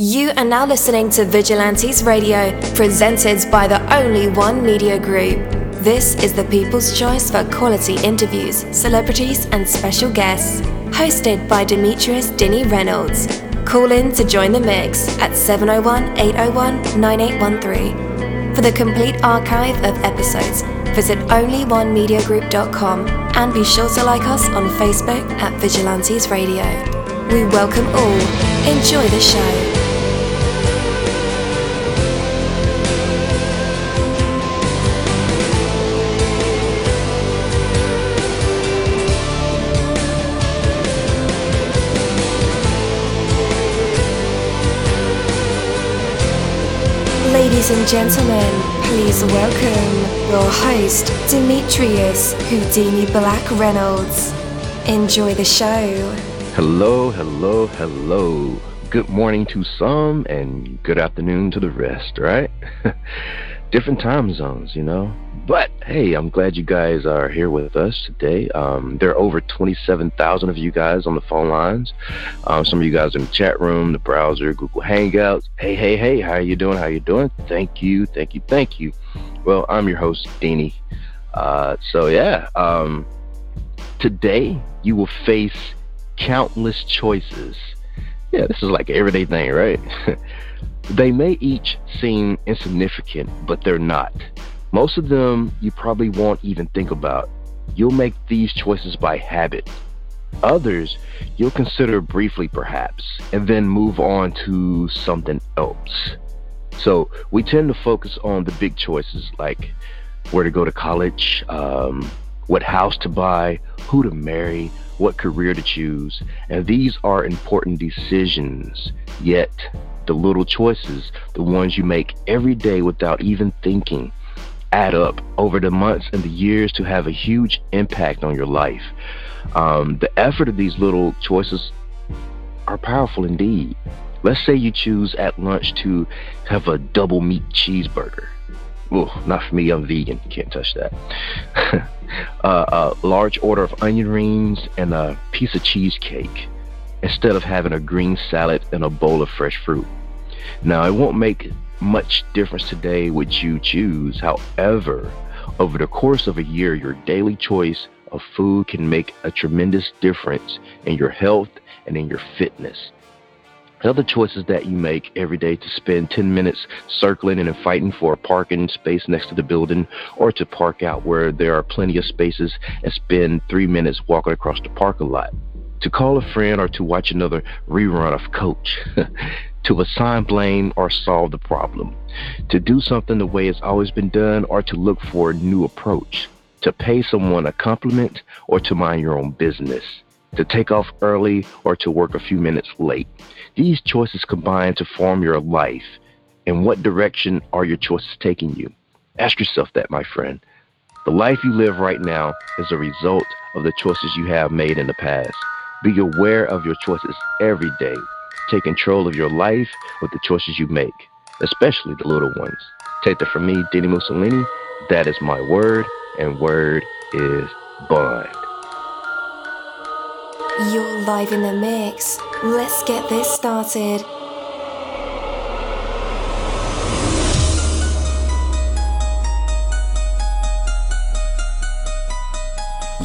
You are now listening to Vigilantes Radio, presented by the Only One Media Group. This is the people's choice for quality interviews, celebrities, and special guests. Hosted by Demetrius Dinny Reynolds. Call in to join the mix at 701 801 9813. For the complete archive of episodes, visit onlyonemediagroup.com and be sure to like us on Facebook at Vigilantes Radio. We welcome all. Enjoy the show. Ladies and gentlemen, please welcome your host, Demetrius Houdini Black Reynolds. Enjoy the show. Hello, hello, hello. Good morning to some and good afternoon to the rest, right? Different time zones, you know? But hey, I'm glad you guys are here with us today. Um, there are over 27,000 of you guys on the phone lines. Um, some of you guys in the chat room, the browser, Google Hangouts. Hey, hey, hey, how you doing? How you doing? Thank you, thank you, thank you. Well, I'm your host, Deanie. Uh, so yeah, um, today you will face countless choices. Yeah, this is like everyday thing, right? they may each seem insignificant, but they're not. Most of them you probably won't even think about. You'll make these choices by habit. Others you'll consider briefly, perhaps, and then move on to something else. So we tend to focus on the big choices like where to go to college, um, what house to buy, who to marry, what career to choose. And these are important decisions. Yet, the little choices, the ones you make every day without even thinking, add up over the months and the years to have a huge impact on your life. Um, the effort of these little choices are powerful indeed. Let's say you choose at lunch to have a double meat cheeseburger. Well, not for me, I'm vegan. Can't touch that. uh, a large order of onion rings and a piece of cheesecake instead of having a green salad and a bowl of fresh fruit. Now, it won't make much difference today what you choose. However, over the course of a year, your daily choice of food can make a tremendous difference in your health and in your fitness. Other choices that you make every day to spend 10 minutes circling and fighting for a parking space next to the building or to park out where there are plenty of spaces and spend three minutes walking across the parking lot. To call a friend or to watch another rerun of Coach. to assign blame or solve the problem, to do something the way it's always been done or to look for a new approach, to pay someone a compliment or to mind your own business, to take off early or to work a few minutes late. These choices combine to form your life. In what direction are your choices taking you? Ask yourself that, my friend. The life you live right now is a result of the choices you have made in the past. Be aware of your choices every day Take control of your life with the choices you make, especially the little ones. Take that from me, Denny Mussolini. That is my word, and word is bond. You're live in the mix. Let's get this started.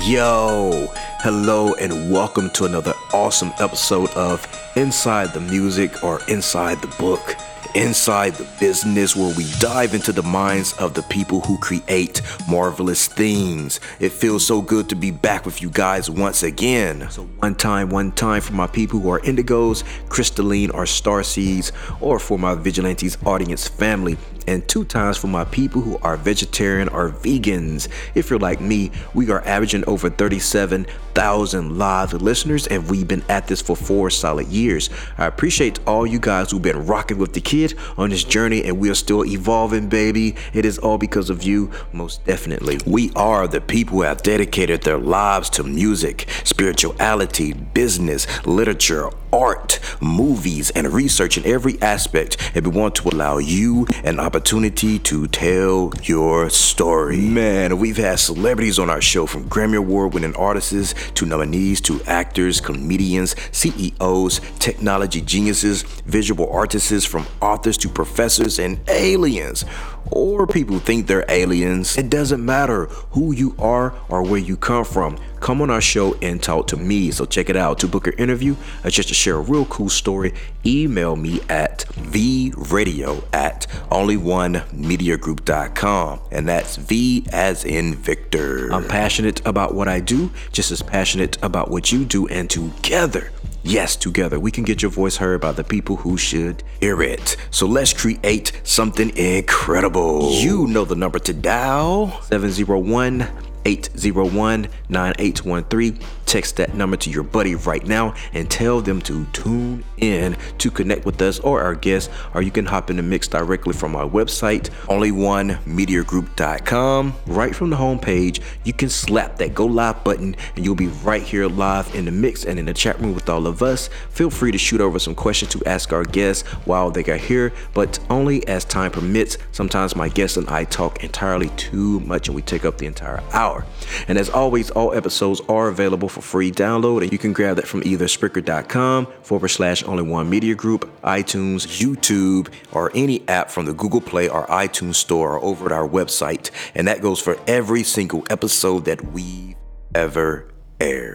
Yo, hello, and welcome to another awesome episode of Inside the Music or Inside the Book. Inside the business, where we dive into the minds of the people who create marvelous things. It feels so good to be back with you guys once again. So, one time, one time for my people who are indigos, crystalline, or star seeds, or for my vigilantes audience family and two times for my people who are vegetarian or vegans. If you're like me, we are averaging over 37,000 live listeners, and we've been at this for four solid years. I appreciate all you guys who've been rocking with the kids period on this journey and we are still evolving, baby. It is all because of you, most definitely. We are the people who have dedicated their lives to music, spirituality, business, literature, art, movies, and research in every aspect, and we want to allow you an opportunity to tell your story. Man, we've had celebrities on our show from Grammy Award winning artists to nominees to actors, comedians, CEOs, technology geniuses, visual artists, from authors to professors and aliens or people think they're aliens. It doesn't matter who you are or where you come from. Come on our show and talk to me. So check it out. To book an interview or just to share a real cool story, email me at vradio at onlyonemediagroup.com. And that's V as in Victor. I'm passionate about what I do, just as passionate about what you do, and together Yes, together we can get your voice heard by the people who should hear it. So let's create something incredible. You know the number to dial 701 801 9813. Text that number to your buddy right now and tell them to tune in to connect with us or our guests, or you can hop in the mix directly from our website, onlyonemediagroup.com. Right from the homepage, you can slap that go live button and you'll be right here live in the mix and in the chat room with all of us. Feel free to shoot over some questions to ask our guests while they are here, but only as time permits. Sometimes my guests and I talk entirely too much and we take up the entire hour. And as always, all episodes are available for free download, and you can grab that from either Spreaker.com forward slash only one media group, iTunes, YouTube, or any app from the Google Play or iTunes Store or over at our website. And that goes for every single episode that we've ever aired.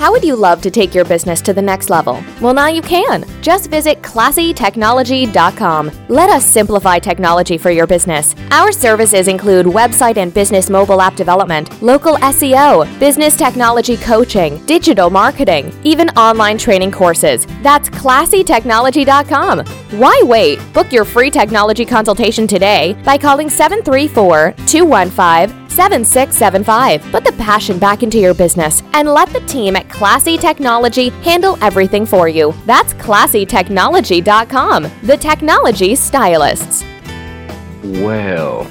How would you love to take your business to the next level? Well, now you can. Just visit classytechnology.com. Let us simplify technology for your business. Our services include website and business mobile app development, local SEO, business technology coaching, digital marketing, even online training courses. That's classytechnology.com. Why wait? Book your free technology consultation today by calling 734 215 7675. Put the passion back into your business and let the team at Classy Technology handle everything for you. That's classytechnology.com, the technology stylists. Well,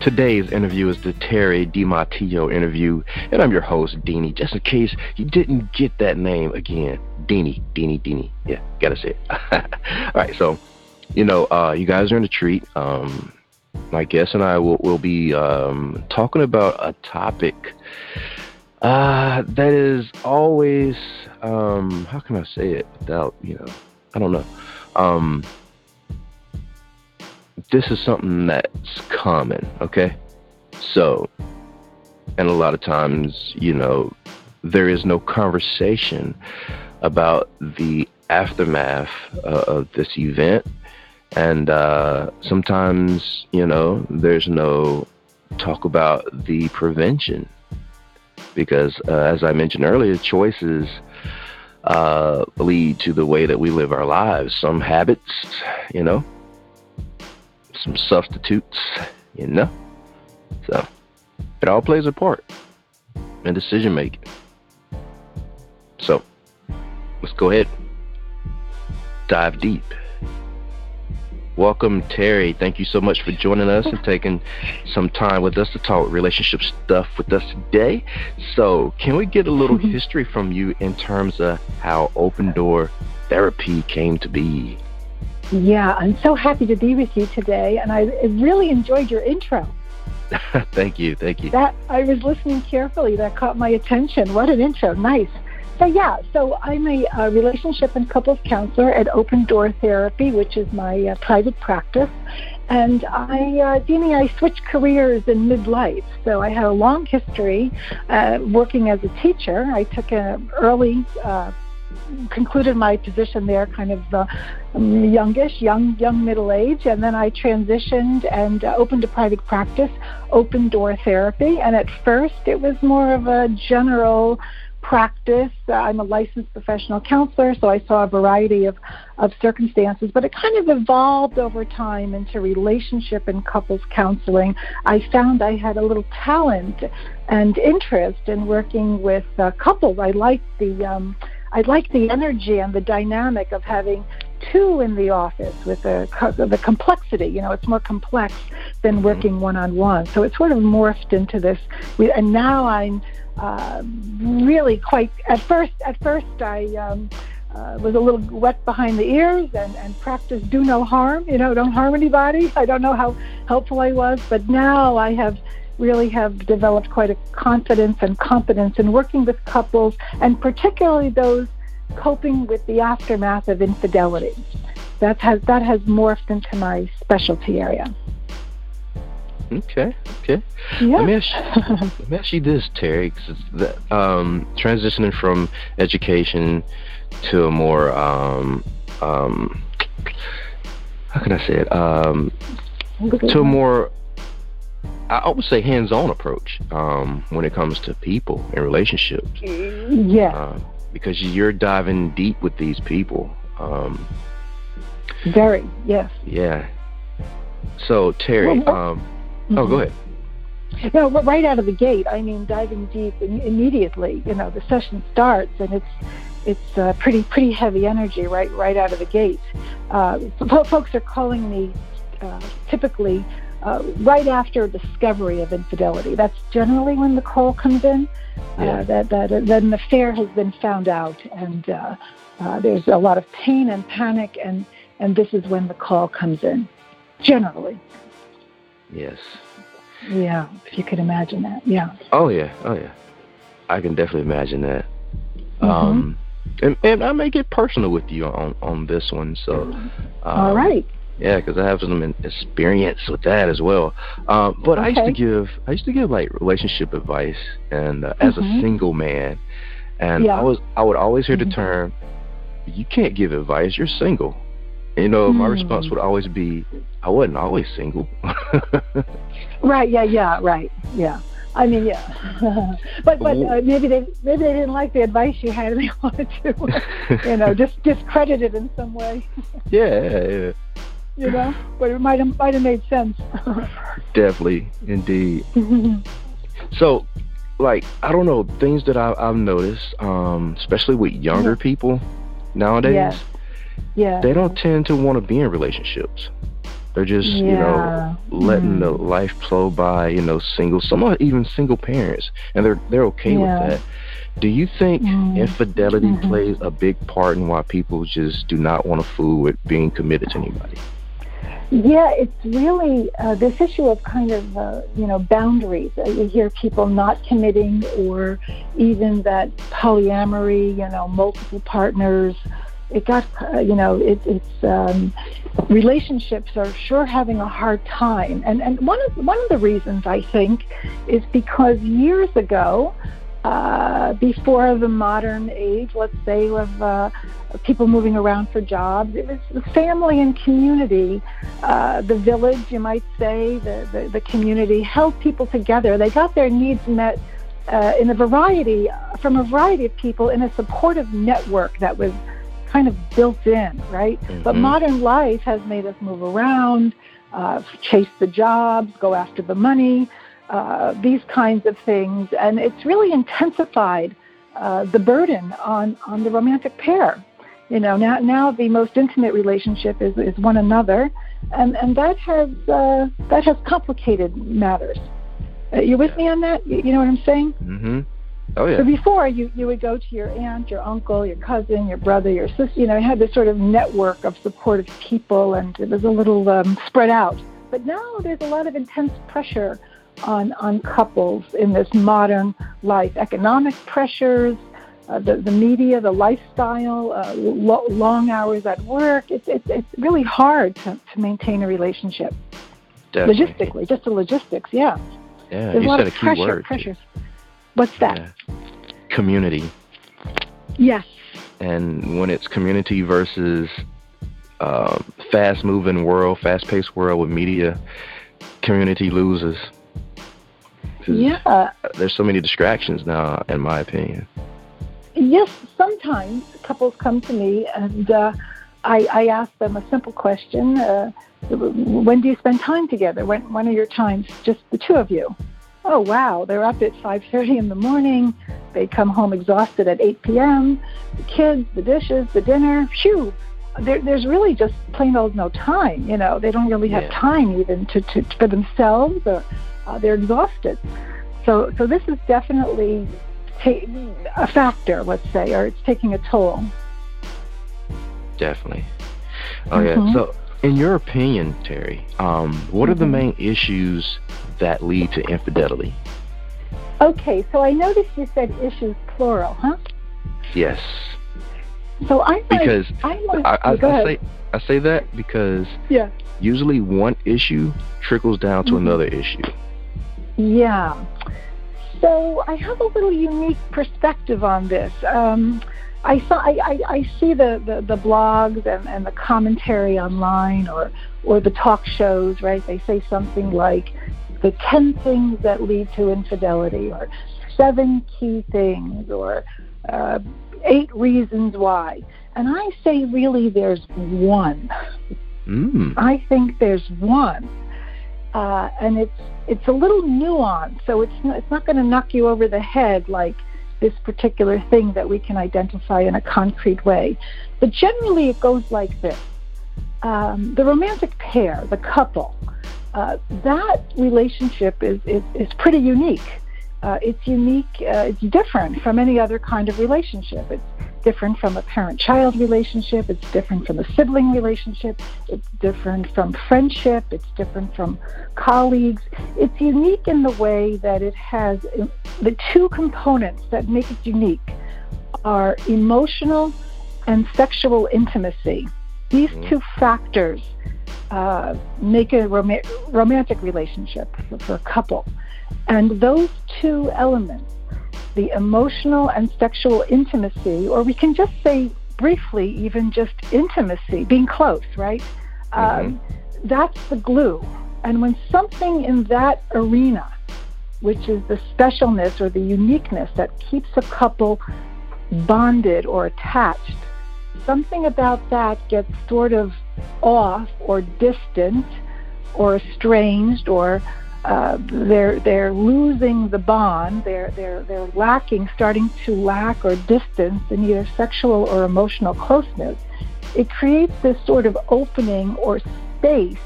today's interview is the Terry DiMatteo interview, and I'm your host, Deanie. Just in case you didn't get that name again, Deanie, Deanie, Deanie. Yeah, gotta say it. All right, so you know, uh, you guys are in a treat. Um, my guest and I will, will be um, talking about a topic uh, that is always, um, how can I say it without, you know, I don't know. Um, this is something that's common, okay? So, and a lot of times, you know, there is no conversation about the aftermath uh, of this event and uh, sometimes, you know, there's no talk about the prevention because, uh, as I mentioned earlier, choices uh, lead to the way that we live our lives. Some habits, you know, some substitutes, you know. So it all plays a part in decision making. So let's go ahead, dive deep. Welcome, Terry. Thank you so much for joining us and taking some time with us to talk relationship stuff with us today. So, can we get a little history from you in terms of how open door therapy came to be? Yeah, I'm so happy to be with you today, and I really enjoyed your intro. thank you, thank you. That I was listening carefully. That caught my attention. What an intro! Nice. So yeah, so I'm a, a, relationship and couples counselor at Open Door Therapy, which is my uh, private practice. And I, uh, Deanie, I switched careers in midlife. So I had a long history uh, working as a teacher. I took an early uh, concluded my position there kind of uh, youngish, young, young middle age, and then I transitioned and uh, opened a private practice, open door therapy. And at first, it was more of a general practice. Uh, I'm a licensed professional counselor, so I saw a variety of, of circumstances, but it kind of evolved over time into relationship and couples counseling. I found I had a little talent and interest in working with uh, couples. I liked the um, I liked the energy and the dynamic of having two in the office with the the complexity. You know, it's more complex than mm-hmm. working one on one. So it sort of morphed into this. And now I'm uh, really quite. At first, at first I. Um, uh, was a little wet behind the ears and, and practice do no harm, you know, don't harm anybody. I don't know how helpful I was, but now I have really have developed quite a confidence and competence in working with couples and particularly those coping with the aftermath of infidelity. That has that has morphed into my specialty area. Okay, okay. Yeah. Let me ask you, let me ask you this, Terry. The, um, transitioning from education to a more um, um, how can I say it? Um, to a more I would say hands-on approach um, when it comes to people and relationships. Yeah. Uh, because you're diving deep with these people. Um, Very, yes. Yeah. So Terry, well, um, mm-hmm. oh, go ahead. No, right out of the gate. I mean, diving deep immediately. You know, the session starts and it's it's uh, pretty pretty heavy energy right right out of the gate. Uh, folks are calling me uh, typically uh, right after discovery of infidelity. That's generally when the call comes in. Uh, yeah. that that uh, then the affair has been found out, and uh, uh, there's a lot of pain and panic, and and this is when the call comes in. Generally. Yes. Yeah, if you could imagine that. Yeah. Oh yeah. Oh yeah. I can definitely imagine that. Mm-hmm. Um, and, and I may get personal with you on on this one. So. Um, All right. Yeah, because I have some experience with that as well. Um, but okay. I used to give I used to give like relationship advice, and uh, as mm-hmm. a single man, and yeah. I was I would always hear mm-hmm. the term, "You can't give advice. You're single." You know, mm. my response would always be, "I wasn't always single." right. Yeah. Yeah. Right. Yeah. I mean, yeah, but but uh, maybe they maybe they didn't like the advice you had, and they wanted to, you know, just discredit it in some way. yeah, yeah you know, but it might have might have made sense. Definitely, indeed. so, like I don't know things that I, have noticed, um, especially with younger yeah. people nowadays. Yeah. yeah. They don't tend to want to be in relationships. They're just, yeah. you know, letting mm. the life flow by, you know, single, some are even single parents, and they're they're okay with that. Do you think mm. infidelity mm-hmm. plays a big part in why people just do not want to fool with being committed to anybody? Yeah, it's really uh, this issue of kind of uh, you know boundaries. Uh, you hear people not committing, or even that polyamory. You know, multiple partners. It got uh, you know it, it's um, relationships are sure having a hard time, and and one of one of the reasons I think is because years ago uh, before the modern age, let's say, of uh, people moving around for jobs. It was the family and community, uh, the village, you might say, the, the, the, community held people together. They got their needs met uh, in a variety, from a variety of people in a supportive network that was kind of built in, right? Mm-hmm. But modern life has made us move around, uh, chase the jobs, go after the money uh, these kinds of things, and it's really intensified uh, the burden on on the romantic pair. You know, now now the most intimate relationship is is one another, and and that has uh, that has complicated matters. Uh, you with me on that? You, you know what I'm saying? Mm-hmm. Oh yeah. So before you you would go to your aunt, your uncle, your cousin, your brother, your sister. You know, you had this sort of network of supportive people, and it was a little um, spread out. But now there's a lot of intense pressure on, on couples in this modern life. Economic pressures, uh, the, the media, the lifestyle, uh, lo- long hours at work. It's, it's, it's really hard to, to maintain a relationship. Definitely. Logistically, just the logistics, yeah. Yeah, There's you a lot said of a key pressure, word. Pressures. What's that? Yeah. Community. Yes. And when it's community versus uh, fast-moving world, fast-paced world with media, community loses. Yeah. There's so many distractions now, in my opinion. Yes, sometimes couples come to me and uh, I, I ask them a simple question. Uh, when do you spend time together? When, when are your times just the two of you? Oh, wow. They're up at 5.30 in the morning. They come home exhausted at 8 p.m. The kids, the dishes, the dinner. Phew. there, there's really just plain old no time. You know, they don't really have Yeah. time even to, to for themselves, or uh, they're exhausted. So, so this is definitely ta- a factor, let's say, or it's taking a toll. Definitely. Oh yeah. Mhm. So, in your opinion, Terry, um, what are the Mhm. main issues that lead to infidelity? Okay, so I noticed you said issues plural, huh? Yes, So I might, because I might, I, I, I say I say that because yeah, usually one issue trickles down to Mhm. another issue. Yeah. So I have a little unique perspective on this. Um, I saw, I, I, I see the, the, the blogs and, and the commentary online or or the talk shows, right? They say something like the ten things that lead to infidelity, or seven key things, or uh, eight reasons why. And I say, really, there's one. Mm. I think there's one, uh, and it's it's a little nuanced, so it's not, it's not going to knock you over the head like this particular thing that we can identify in a concrete way. But generally, it goes like this: um, the romantic pair, the couple, uh, that relationship is is, is pretty unique. Uh, it's unique. Uh, it's different from any other kind of relationship. It's different from a parent-child relationship. It's different from a sibling relationship. It's different from friendship. It's different from colleagues. It's unique in the way that it has the two components that make it unique are emotional and sexual intimacy. These Mhm. two factors uh, make a rom- romantic relationship for, for a couple. And those two elements, the emotional and sexual intimacy, or we can just say briefly, even just intimacy, being close, right? Um, that's the glue. And when something in that arena, which is the specialness or the uniqueness that keeps a couple bonded or attached, something about that gets sort of off or distant or estranged or uh, they're they're losing the bond. They're they're they're lacking, starting to lack or distance in either sexual or emotional closeness. It creates this sort of opening or space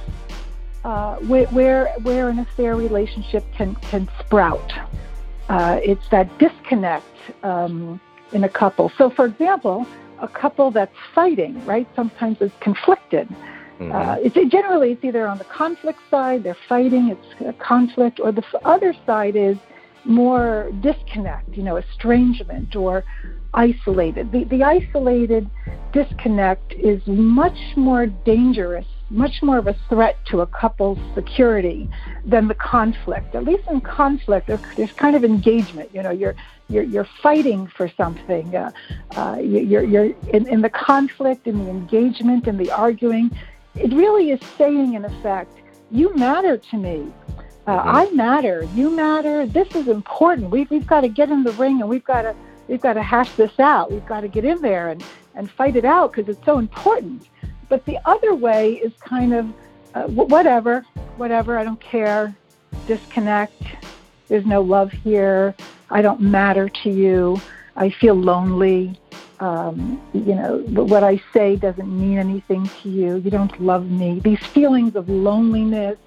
uh, where, where where an affair relationship can can sprout. Uh, it's that disconnect um, in a couple. So, for example, a couple that's fighting, right? Sometimes is conflicted. Mhm. Uh, it's generally it's either on the conflict side, they're fighting, it's a conflict, or the other side is more disconnect, you know, estrangement or isolated. The the isolated disconnect is much more dangerous, much more of a threat to a couple's security than the conflict. At least in conflict, there's, there's kind of engagement. You know, you're you're, you're fighting for something. Uh, uh, you're you're in, in the conflict, in the engagement, in the arguing. It really is saying, in effect, you matter to me. Uh, Mhm. I matter. You matter. This is important. We've, we've got to get in the ring and we've got to we've got to hash this out. We've got to get in there and, and fight it out because it's so important. But the other way is kind of uh, whatever, whatever. I don't care. Disconnect. There's no love here. I don't matter to you. I feel lonely. Um, you know, what I say doesn't mean anything to you. You don't love me. These feelings of loneliness,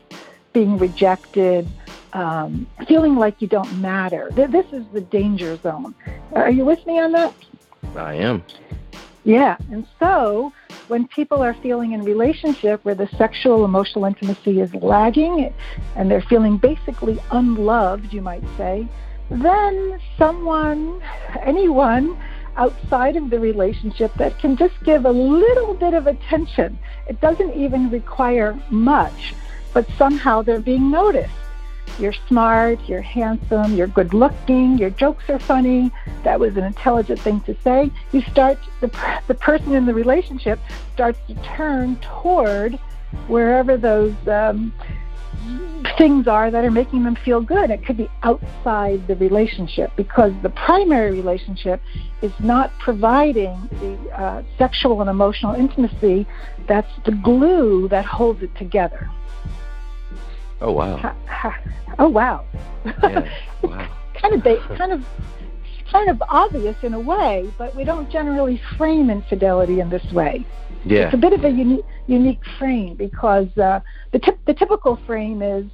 being rejected, um, feeling like you don't matter. This is the danger zone. Are you with me on that? I am. Yeah. And so when people are feeling in relationship where the sexual emotional intimacy is lagging and they're feeling basically unloved, you might say, then someone, anyone outside of the relationship that can just give a little bit of attention. It doesn't even require much, but somehow they're being noticed. You're smart, you're handsome, you're good looking, your jokes are funny. That was an intelligent thing to say. You start, the, the person in the relationship starts to turn toward wherever those um, things are that are making them feel good. It could be outside the relationship because the primary relationship is not providing the uh, sexual and emotional intimacy that's the glue that holds it together. Oh wow. Ha- ha- Oh wow! Yeah. Wow. kind of ba- kind of kind of obvious in a way, but we don't generally frame infidelity in this way. Yeah. It's a bit of a unique unique frame because uh, the tip, the typical frame is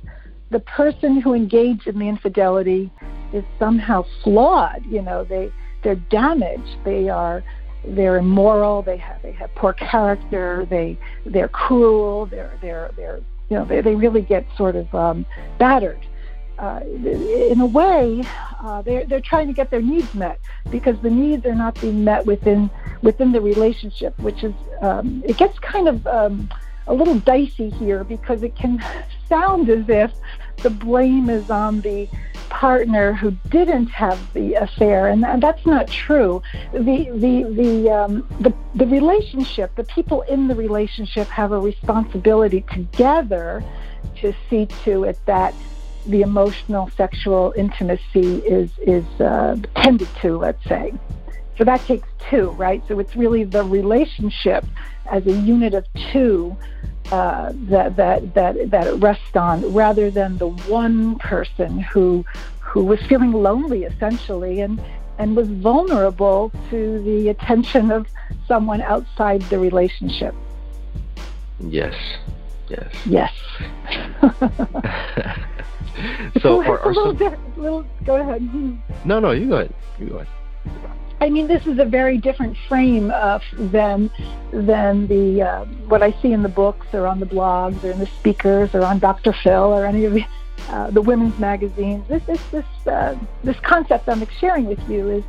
the person who engaged in the infidelity is somehow flawed. You know, they they're damaged. They are they're immoral. They have they have poor character. They they're cruel. They're they're they're you know they they really get sort of um, battered. Uh, in a way, uh, they're they're trying to get their needs met because the needs are not being met within within the relationship, which is um, it gets kind of um, a little dicey here because it can sound as if the blame is on the partner who didn't have the affair, and, that's not true. The the the, um, the the relationship, the people in the relationship have a responsibility together to see to it that the emotional sexual intimacy is is uh, tended to. Let's say. So that takes two, right? So it's really the relationship as a unit of two uh, that that that that it rests on, rather than the one person who who was feeling lonely essentially and and was vulnerable to the attention of someone outside the relationship. Yes. Yes. Yes. so, are, are a little, some... little, go ahead. No, no, you go ahead. You go ahead. I mean, this is a very different frame uh, than than the uh, what I see in the books or on the blogs or in the speakers or on Dr. Phil or any of the, uh, the women's magazines. This this this uh, this concept I'm sharing with you is,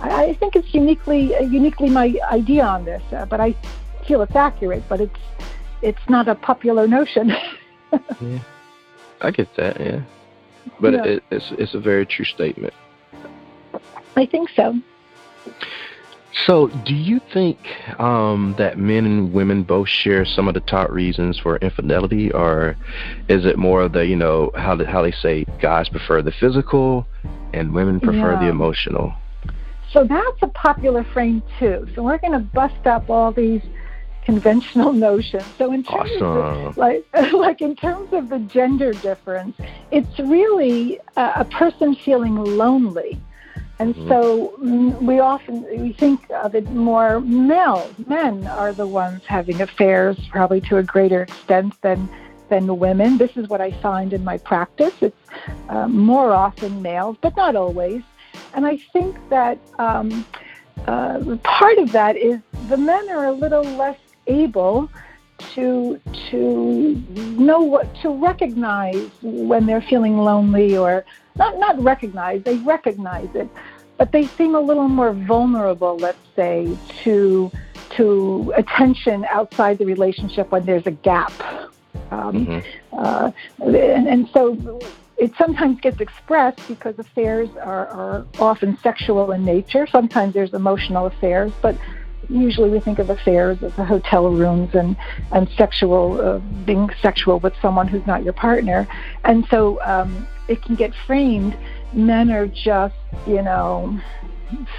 I, I think it's uniquely uh, uniquely my idea on this, uh, but I feel it's accurate. But it's it's not a popular notion. yeah, I get that. Yeah, but yeah. It, it's it's a very true statement. I think so. So, do you think um, that men and women both share some of the top reasons for infidelity, or is it more of the you know how the, how they say guys prefer the physical and women prefer yeah. the emotional? So that's a popular frame too. So we're going to bust up all these conventional notions. So in terms awesome. of like like in terms of the gender difference, it's really a, a person feeling lonely and mm-hmm. so mm, we often we think of it more male. Men are the ones having affairs, probably to a greater extent than than the women. This is what I find in my practice. It's uh, more often males, but not always. And I think that um, uh, part of that is the men are a little less able to to know what to recognize when they're feeling lonely or not not recognize they recognize it but they seem a little more vulnerable let's say to to attention outside the relationship when there's a gap um, mm-hmm. uh, and, and so it sometimes gets expressed because affairs are, are often sexual in nature. Sometimes there's emotional affairs, but usually we think of affairs as the hotel rooms and and sexual uh, being sexual with someone who's not your partner, and so um, it can get framed. Men are just you know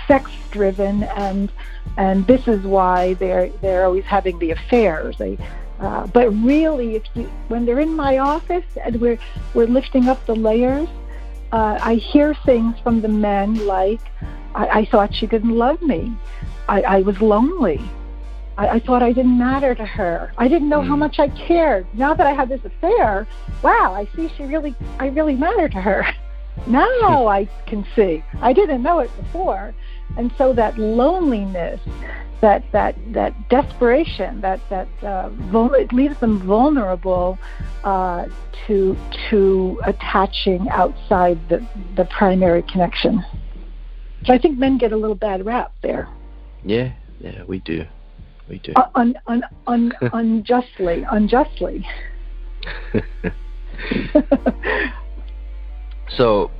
sex driven and and this is why they're they're always having the affairs. They uh, but really, if you when they're in my office and we're we're lifting up the layers, uh, I hear things from the men like, I, "I thought she didn't love me," I, I was lonely. I, I thought I didn't matter to her. I didn't know mm. how much I cared. Now that I had this affair, wow, I see she really, I really matter to her. now I can see. I didn't know it before. And so that loneliness, that that that desperation, that that uh, vul- it leaves them vulnerable uh, to to attaching outside the the primary connection. So I think men get a little bad rap there. Yeah, yeah, we do. We do. Uh, un, un, un, unjustly, unjustly. so,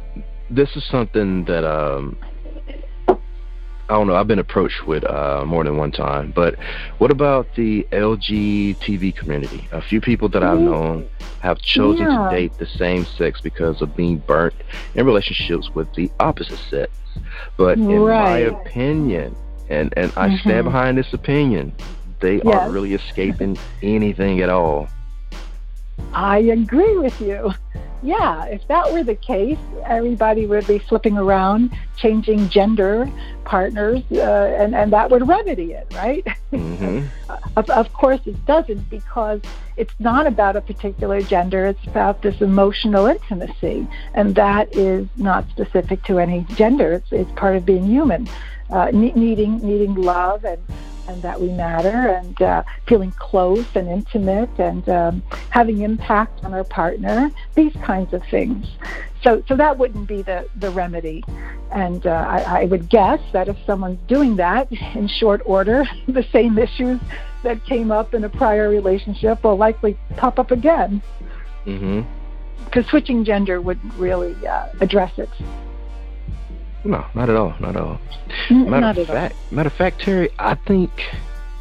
this is something that um, I don't know. I've been approached with uh, more than one time. But what about the LGBT community? A few people that I've known have chosen yeah. to date the same sex because of being burnt in relationships with the opposite sex. But in right. my opinion, and and I mm-hmm. stand behind this opinion. They yes. aren't really escaping anything at all. I agree with you. yeah, if that were the case, everybody would be flipping around, changing gender partners, uh, and, and that would remedy it, right? Mm-hmm. of, of course, it doesn't because it's not about a particular gender, it's about this emotional intimacy, and that is not specific to any gender. It's, it's part of being human, uh, needing, needing love and and that we matter and uh, feeling close and intimate and um, having impact on our partner, these kinds of things. So, so that wouldn't be the, the remedy. And uh, I, I would guess that if someone's doing that in short order, the same issues that came up in a prior relationship will likely pop up again. Mm-hmm. Because switching gender wouldn't really uh, address it. No, not at all. Not at all. Matter not of fact, all. matter of fact, Terry, I think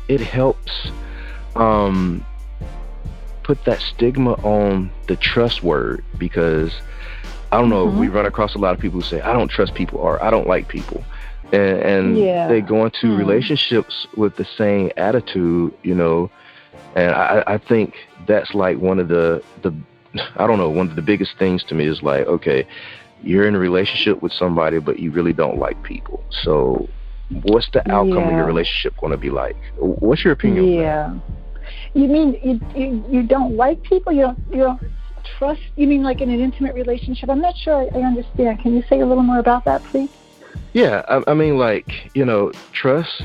it helps um, put that stigma on the trust word because I don't know. Mm-hmm. We run across a lot of people who say, "I don't trust people" or "I don't like people," and, and yeah. they go into mm. relationships with the same attitude, you know. And I, I think that's like one of the the I don't know one of the biggest things to me is like, okay, you're in a relationship with somebody, but you really don't like people. So, what's the outcome yeah. of your relationship going to be like? What's your opinion? Yeah. You mean you, you you don't like people? You don't you don't trust? You mean like in an intimate relationship? I'm not sure I, I understand. Can you say a little more about that, please? Yeah, I, I mean, like you know, trust.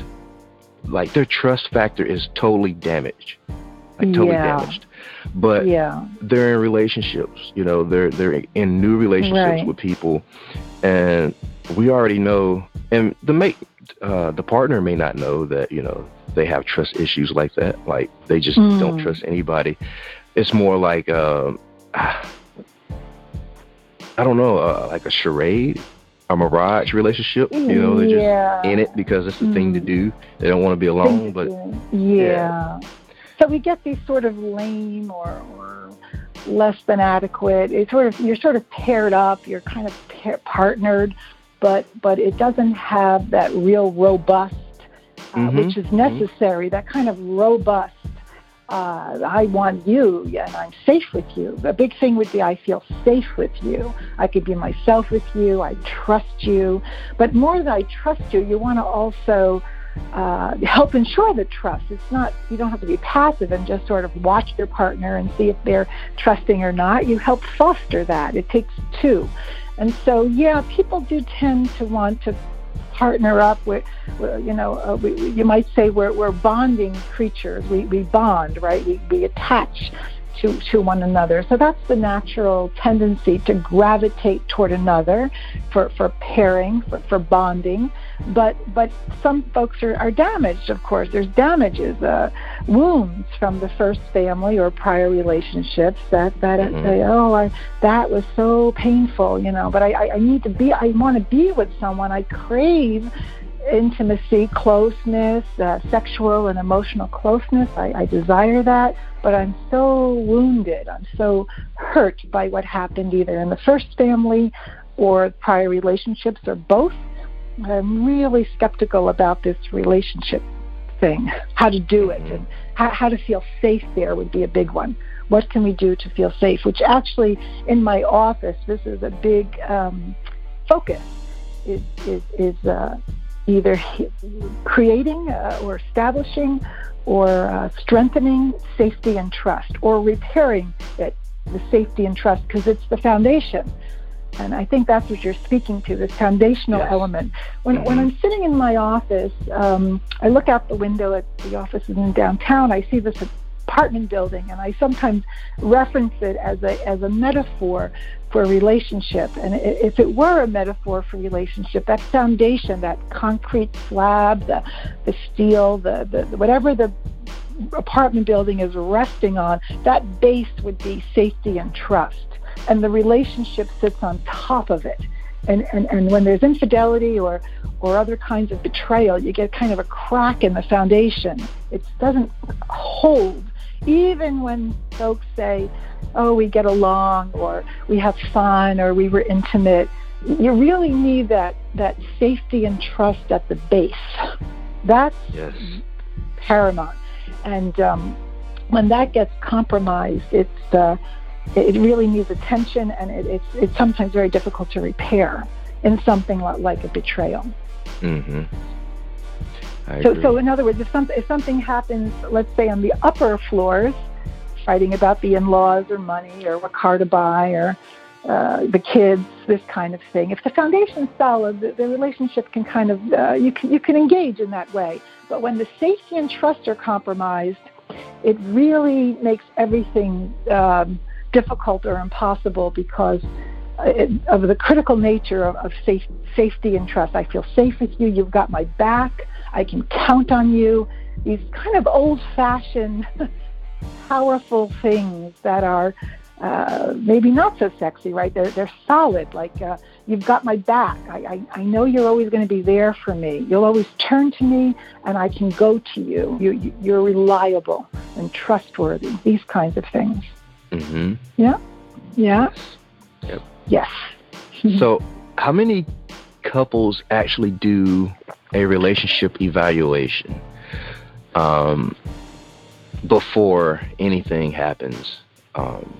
Like their trust factor is totally damaged, like totally yeah. damaged but yeah. they're in relationships. You know, they're they're in new relationships right. with people, and we already know. And the mate, uh, the partner may not know that you know they have trust issues like that. Like they just mm. don't trust anybody. It's more like uh, I don't know, uh, like a charade a mirage relationship. You know, they're yeah. just in it because it's the mm. thing to mm. do. They don't want to be alone, but yeah. yeah. So we get these sort of lame or, or less than adequate. It's sort of you're sort of paired up. You're kind of pair, partnered, but but it doesn't have that real robust, uh, mm-hmm. which is mm-hmm. necessary. Mm-hmm. That kind of robust. Uh, I want you, and I'm safe with you. The big thing would be I feel safe with you. I could be myself with you. I trust you. But more than I trust you, you want to also uh, help ensure the trust. It's not you don't have to be passive and just sort of watch your partner and see if they're trusting or not. You help foster that. It takes two, and so yeah, people do tend to want to partner up with, you know, uh, we, you might say we're, we're bonding creatures. We, we bond, right? We, we attach to, to one another. So that's the natural tendency to gravitate toward another for, for pairing, for, for bonding. But but some folks are, are damaged, of course. There's damages, uh, wounds from the first family or prior relationships that, that mm-hmm. say, oh, I, that was so painful, you know, but I, I, I need to be, I want to be with someone. I crave intimacy, closeness, uh, sexual and emotional closeness. I, I desire that, but I'm so wounded. I'm so hurt by what happened either in the first family or prior relationships or both. I'm really skeptical about this relationship thing, how to do it, and how, how to feel safe there would be a big one. What can we do to feel safe? Which actually, in my office, this is a big um, focus. Is is, is uh, either creating uh, or establishing or uh, strengthening safety and trust or repairing it, the safety and trust, because it's the foundation. And I think that's what you're speaking to, this foundational yes. element. When, when I'm sitting in my office, um, I look out the window at the offices in downtown, I see this apartment building, and I sometimes reference it as a, as a metaphor for relationship. And if it were a metaphor for relationship, that foundation, that concrete slab, the, the steel, the, the whatever the apartment building is resting on, that base would be safety and trust. And the relationship sits on top of it. And, and, and when there's infidelity or, or other kinds of betrayal, you get kind of a crack in the foundation. It doesn't hold even when folks say, oh, we get along or we have fun or we were intimate, you really need that, that safety and trust at the base. That's yes. paramount. And um, when that gets compromised, it's, uh, it really needs attention, and it, it's it's sometimes very difficult to repair in something like a betrayal. Mm-hmm. So, so in other words, if, some, if something happens, let's say on the upper floors, fighting about the in-laws or money or what car to buy or uh, the kids, this kind of thing. If the foundation's solid, the, the relationship can kind of uh, you can you can engage in that way. But when the safety and trust are compromised, it really makes everything um, difficult or impossible because uh, of the critical nature of, of safe, safety and trust. I feel safe with you. You've got my back. I can count on you. These kind of old-fashioned, powerful things that are uh, maybe not so sexy, right? They're they're solid. Like uh, you've got my back. I, I I know you're always going to be there for me. You'll always turn to me, and I can go to you. You you're reliable and trustworthy. These kinds of things. Mm-hmm. Yeah. Yeah. Yep. Yes. so, how many couples actually do a relationship evaluation um, before anything happens? Um,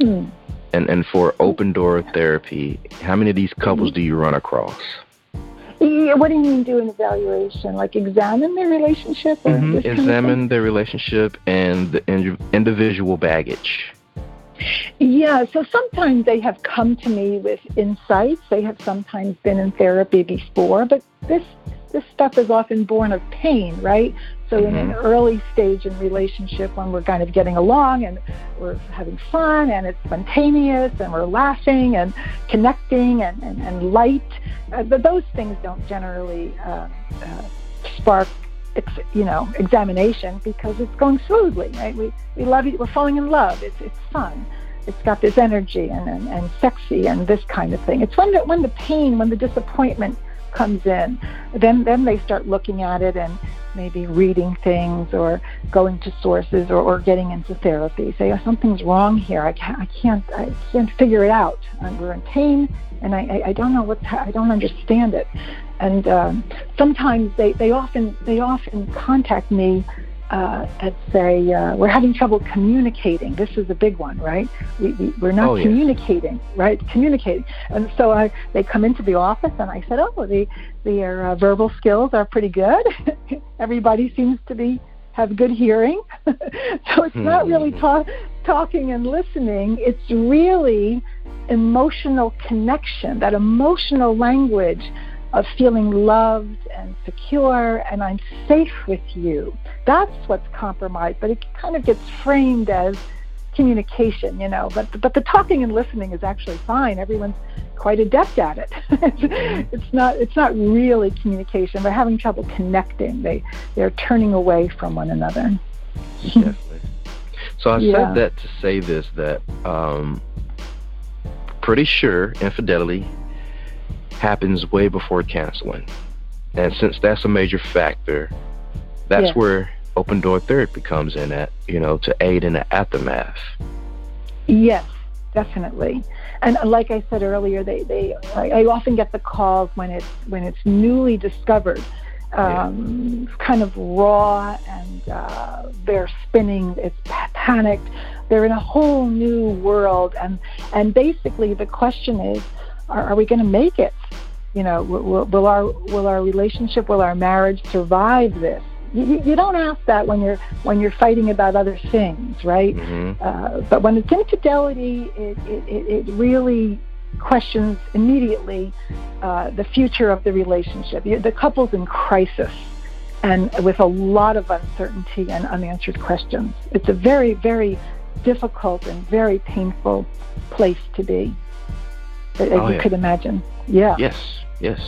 Mm. And and for open door therapy, how many of these couples do you run across? Yeah, what do you mean do an evaluation? Like examine their relationship? Mm-hmm. Examine their relationship and the in- individual baggage. Yeah, so sometimes they have come to me with insights. They have sometimes been in therapy before, but this this stuff is often born of pain, right? So mm-hmm. in an mm-hmm. early stage in relationship when we're kind of getting along and we're having fun and it's spontaneous and we're laughing and connecting and, and, and light, uh, but those things don't generally uh, uh, spark it's you know examination because it's going smoothly right we we love it we're falling in love it's it's fun it's got this energy and, and, and sexy and this kind of thing it's when the when the pain when the disappointment comes in then then they start looking at it and maybe reading things or going to sources or, or getting into therapy. Say, oh, something's wrong here. I can't, I can't, I can't figure it out. We're in pain, and I, I, I don't know what, I don't understand it. And um, sometimes they, they often, they often contact me uh, and say uh, we're having trouble communicating. This is a big one, right? We, we, are not oh, communicating, right? Communicating. And so I, they come into the office, and I said, oh, the, their uh, verbal skills are pretty good. Everybody seems to be have good hearing. so it's not really hmm. ta- talking and listening. It's really emotional connection, that emotional language of feeling loved and secure and I'm safe with you. That's what's compromised, but it kind of gets framed as communication, you know. But but the talking and listening is actually fine. Everyone's quite adept at it. it's not it's not really communication. They're having trouble connecting. They they're turning away from one another. Definitely. So I yeah. said that to say this that um, pretty sure infidelity happens way before canceling. And since that's a major factor, that's yes. where open door therapy comes in at, you know, to aid in the aftermath. Yes, definitely. And like I said earlier, they, they I, I often get the calls when it's when it's newly discovered. Um, yeah. kind of raw and uh, they're spinning, it's panicked. They're in a whole new world. And, and basically the question is, are, are we going to make it? You know, will, will our will our relationship, will our marriage survive this? You, you, don't ask that when you're when you're fighting about other things, right? Mm-hmm. Uh, but when it's infidelity, it, it, it really questions immediately uh, the future of the relationship. The couple's in crisis and with a lot of uncertainty and unanswered questions. It's a very, very difficult and very painful place to be as oh, you yeah. could imagine. Yeah. Yes, yes.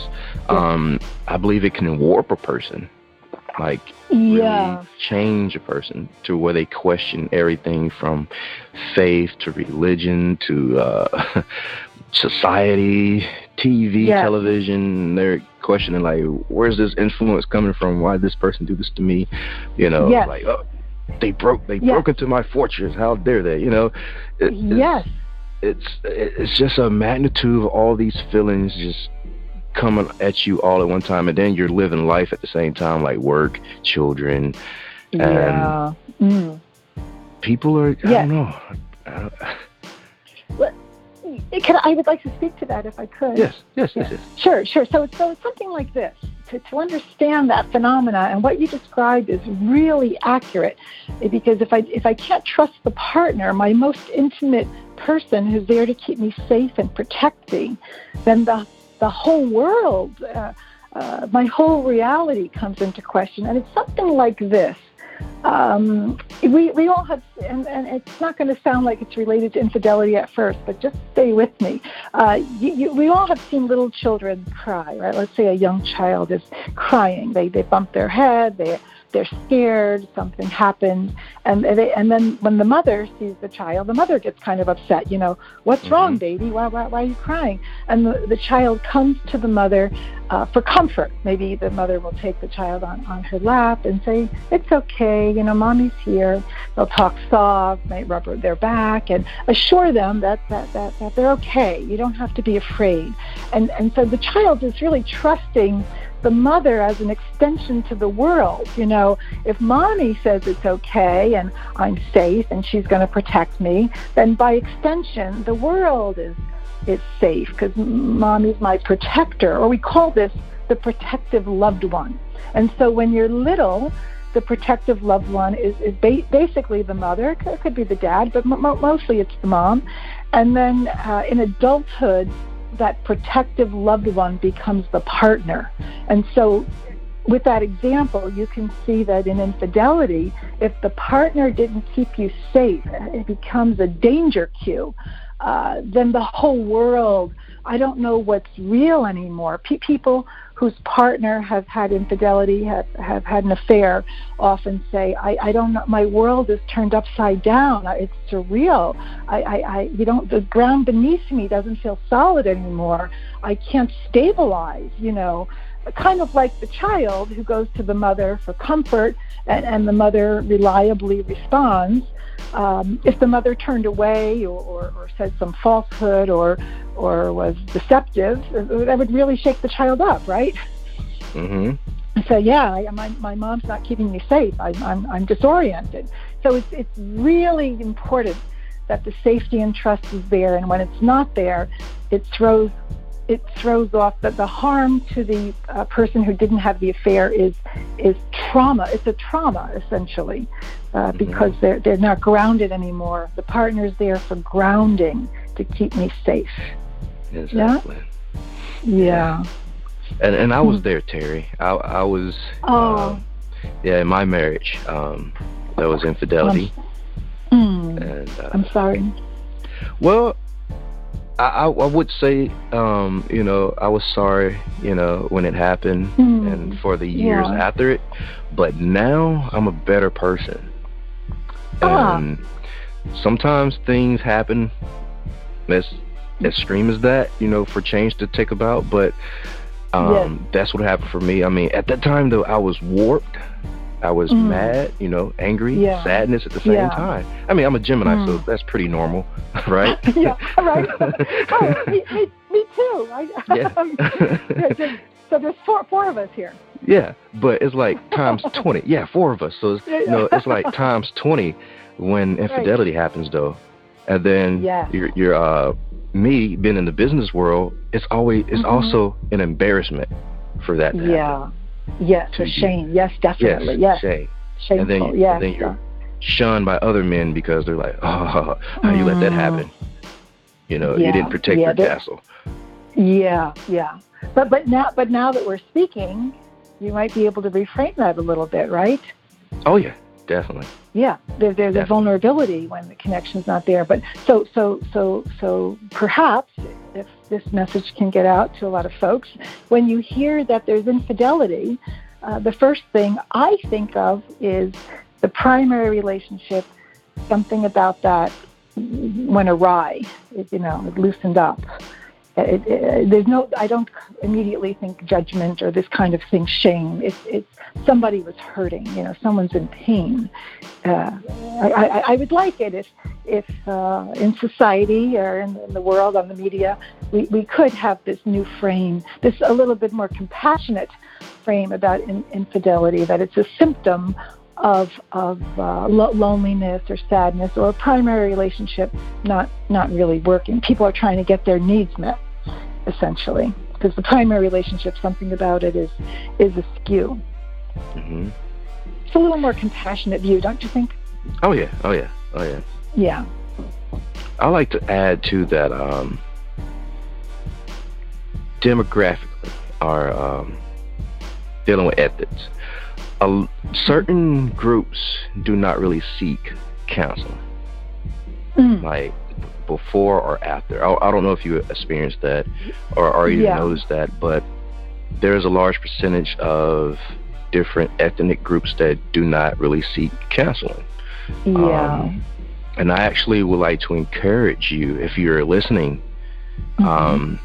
Yeah. Um, I believe it can warp a person, like yeah. really change a person to where they question everything from faith to religion to uh, society, TV, yeah. television. They're questioning like, where's this influence coming from? Why did this person do this to me? You know, yes. like, oh, they broke, they yes. broke into my fortress. How dare they? You know, it, yes it's it's just a magnitude of all these feelings just coming at you all at one time and then you're living life at the same time like work children yeah mm. people are i don't know can, I would like to speak to that if I could. Yes, yes, yes, yes. Sure, sure. So, so it's something like this. To, to understand that phenomena and what you described is really accurate, because if I if I can't trust the partner, my most intimate person who's there to keep me safe and protect me, then the the whole world, uh, uh, my whole reality comes into question. And it's something like this um, we, we all have, and, and it's not going to sound like it's related to infidelity at first, but just stay with me. Uh, you, you, we all have seen little children cry, right? Let's say a young child is crying. They, they bump their head, they, they're scared, something happened, and they, and then when the mother sees the child, the mother gets kind of upset. You know, what's mm-hmm. wrong, baby? Why, why, why are you crying? And the, the child comes to the mother uh, for comfort. Maybe the mother will take the child on, on her lap and say, "It's okay, you know, mommy's here." They'll talk soft, might rub their back, and assure them that that that, that they're okay. You don't have to be afraid. And and so the child is really trusting the mother as an extension to the world. You know, if mommy says it's okay and I'm safe and she's going to protect me, then by extension, the world is is safe because mommy's my protector. Or we call this the protective loved one. And so when you're little, the protective loved one is, is ba- basically the mother. It could be the dad, but m- mostly it's the mom. And then uh, in adulthood, that protective loved one becomes the partner. And so with that example, you can see that in infidelity, if the partner didn't keep you safe, it becomes a danger cue. Uh, then the whole world, I don't know what's real anymore. P- people whose partner have had infidelity, have, have had an affair, often say, I, I don't know, my world is turned upside down. It's surreal. I, I, I, you don't, the ground beneath me doesn't feel solid anymore. I can't stabilize, you know kind of like the child who goes to the mother for comfort and, and the mother reliably responds. Um, if the mother turned away or, or, or, said some falsehood or or was deceptive, that would really shake the child up, right? Mm-hmm. So yeah, I, my my mom's not keeping me safe. I, I'm I'm disoriented. So it's it's really important that the safety and trust is there, and when it's not there, it throws it throws off that the harm to the uh, person who didn't have the affair is is trauma. It's a trauma essentially uh, mm-hmm. because they're they're not grounded anymore. The partner's there for grounding to keep me safe. Exactly. Yeah. yeah. And and I was hmm. there, Terry. I I was. Oh. Uh, yeah, in my marriage, um, there was infidelity. Um, mm, and uh, I'm sorry. Well, I, I, would say, um, you know, I was sorry, you know, when it happened mm. and for the years yeah. after it. But now I'm a better person. Ah. And sometimes things happen as extreme as that, you know, for change to take about. But um, yes. that's what happened for me. I mean, at that time, though, I was warped. I was mm. mad, you know, angry, yeah. sadness at the same yeah. time. I mean, I'm a Gemini, mm. so that's pretty normal, right? yeah, right. oh, me, me, me, too. I, yeah. So there's four, four of us here. Yeah, but it's like times 20. Yeah, four of us. So, it's, you know, it's like times 20 when infidelity right. happens, though. And then yeah. you're, you're uh, me being in the business world, it's always, it's mm-hmm. also an embarrassment for that to yeah. Yes, a shame. Yes, definitely. Yes. yes. Shame. Shameful. And then, yes. and then you're shunned by other men because they're like, oh, how you let that mm. happen? You know, yeah. you didn't protect yeah, your castle. Yeah, yeah. But but now but now that we're speaking, you might be able to reframe that a little bit, right? Oh yeah, definitely. Yeah, there, there's definitely. a vulnerability when the connection's not there. But so so so so perhaps if this message can get out to a lot of folks, when you hear that there's infidelity, uh, the first thing I think of is the primary relationship. Something about that went awry. It, you know, it loosened up. It, it, there's no, I don't immediately think judgment or this kind of thing, shame. It's, it's somebody was hurting, you know, someone's in pain. Uh, I, I, I would like it if, if uh, in society or in, in the world, on the media, we, we could have this new frame, this a little bit more compassionate frame about in, infidelity, that it's a symptom of of uh, lo- loneliness or sadness or a primary relationship not not really working. People are trying to get their needs met, essentially, because the primary relationship, something about it is is askew. Mm-hmm. It's a little more compassionate view, don't you think? Oh yeah, oh yeah, oh yeah. Yeah. I like to add to that um, demographically, are um, dealing with ethics. Uh, certain groups do not really seek counseling, Mm. like before or after. I, I don't know if you experienced that or, or even Yeah. knows that, but there's a large percentage of different ethnic groups that do not really seek counseling. Yeah. Um, and I actually would like to encourage you, if you're listening, Mhm. um,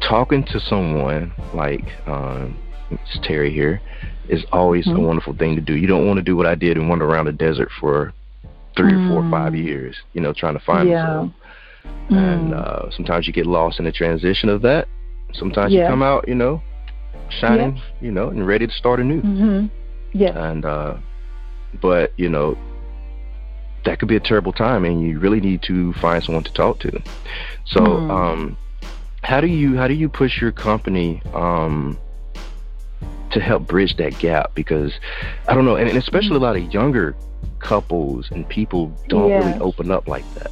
talking to someone like um, Ms. Terry here is always Mhm. a wonderful thing to do. You don't want to do what I did and wander around the desert for three or four or five Mm. years, you know, trying to find Yeah. myself. And Mm. uh, sometimes you get lost in the transition of that. Sometimes Yeah. you come out, you know, shining, you know, and ready to start anew. Mhm. Yeah. And uh, but you know, that could be a terrible time, and you really need to find someone to talk to. So, Hmm. um, how do you how do you push your company um, to help bridge that gap? Because I don't know, and, and especially a lot of younger couples and people don't Yes. really open up like that.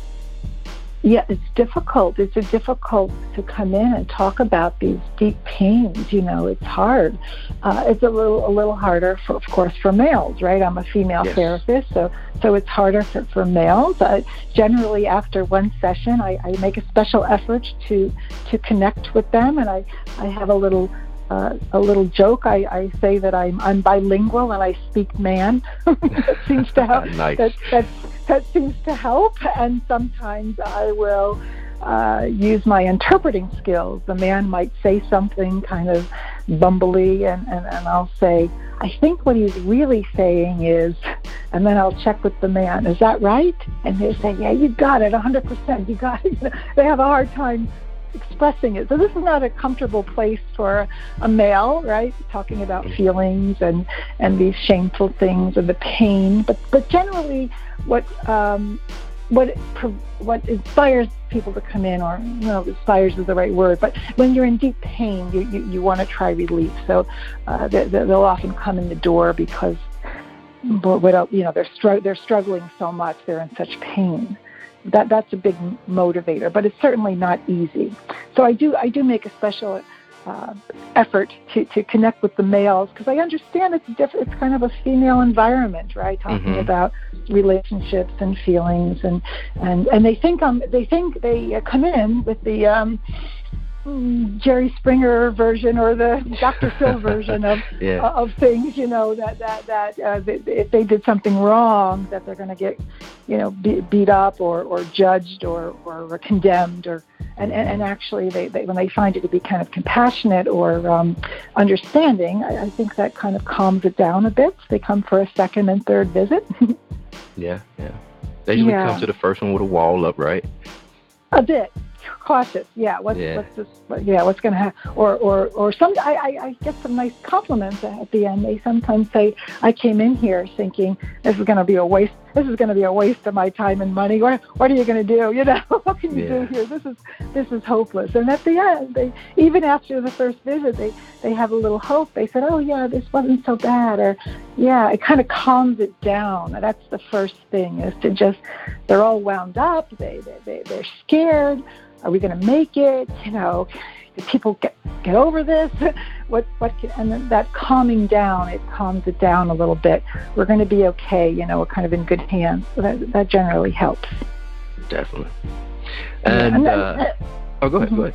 Yeah, it's difficult. It's a difficult to come in and talk about these deep pains. You know, it's hard. Uh, it's a little a little harder, for, of course, for males, right? I'm a female Yes. therapist, so so it's harder for, for males. Uh, generally, after one session, I, I make a special effort to to connect with them, and I I have a little. Uh, a little joke. I, I say that I'm I'm bilingual and I speak man. that seems to help nice. that that that seems to help. And sometimes I will uh, use my interpreting skills. The man might say something kind of bumbly, and, and, and I'll say, I think what he's really saying is, and then I'll check with the man, is that right? And they say, Yeah, you got it, 100%. You got it. they have a hard time expressing it. So this is not a comfortable place for a male, right? Talking about feelings and and these shameful things and the pain. But but generally, what um, what what inspires people to come in, or you know, inspires is the right word. But when you're in deep pain, you you, you want to try relief. So uh, they, they- they'll often come in the door because. But what you know, they're str- they're struggling so much. They're in such pain that that's a big motivator, but it's certainly not easy. So I do I do make a special uh, effort to, to connect with the males because I understand it's different. It's kind of a female environment, right? Talking Mhm. about relationships and feelings, and and and they think um they think they uh, come in with the um, Jerry Springer version or the Dr. Phil version of yeah. of things, you know, that that that uh, they, if they did something wrong, that they're going to get, you know, be, beat up or or judged or or condemned or. And, and, and actually, they, they, when they find it to be kind of compassionate or um, understanding, I, I think that kind of calms it down a bit. They come for a second and third visit. yeah, yeah. They usually Yeah. come to the first one with a wall up, right? a bit cautious. Yeah. What's Yeah. what's this? What, yeah. What's going to happen? Or or or some. I, I I get some nice compliments at the end. They sometimes say, "I came in here thinking this is going to be a waste. This is going to be a waste of my time and money. What what are you going to do? You know, what can you Yeah. do here? This is this is hopeless." And at the end, they even after the first visit, they they have a little hope. They said, "Oh yeah, this wasn't so bad," or yeah, it kind of calms it down. That's the first thing is to just they're all wound up. They they, they they're scared. Are we going to make it? You know, do people get get over this? what what? Can, and then that calming down, it calms it down a little bit. We're going to be okay. You know, we're kind of in good hands. So that that generally helps. Definitely. Yeah, And, then, uh, oh, go ahead, mhm. go ahead.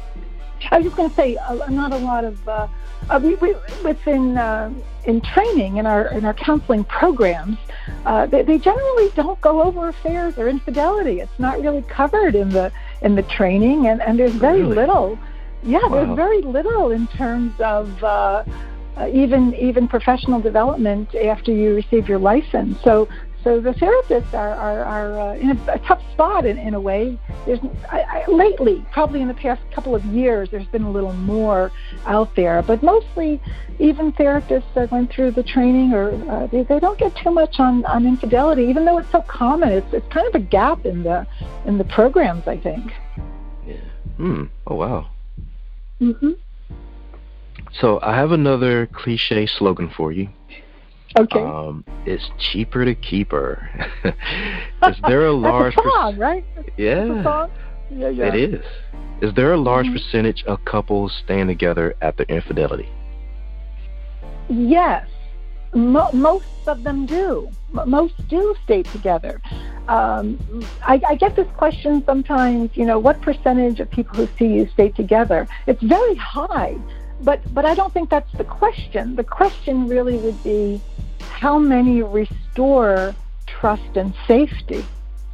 I was just going to say, uh, not a lot of uh, uh, we, we, within uh, in training in our in our counseling programs. Uh, they, they generally don't go over affairs or infidelity. It's not really covered in the in the training, and, and there's very Really? little. Yeah, Wow. there's very little in terms of uh, uh, even even professional development after you receive your license. So so the therapists are, are, are uh, in a, a, tough spot in, in a way. There's I, I, lately, probably in the past couple of years, there's been a little more out there, but mostly, even therapists that went through the training or uh, they, they don't get too much on, on infidelity, even though it's so common. It's it's kind of a gap in the in the programs, I think. Yeah. Hmm. Oh wow. Mhm. So I have another cliche slogan for you. Okay. Um, it's cheaper to keep her. is there a large That's a song, right? Yeah. song? Yeah, yeah. It is. Is there a large Mhm. percentage of couples staying together after infidelity? Yes, Mo- most of them do. Most do stay together. Um, I, I get this question sometimes. You know, what percentage of people who see you stay together? It's very high, but but I don't think that's the question. The question really would be, how many restore trust and safety?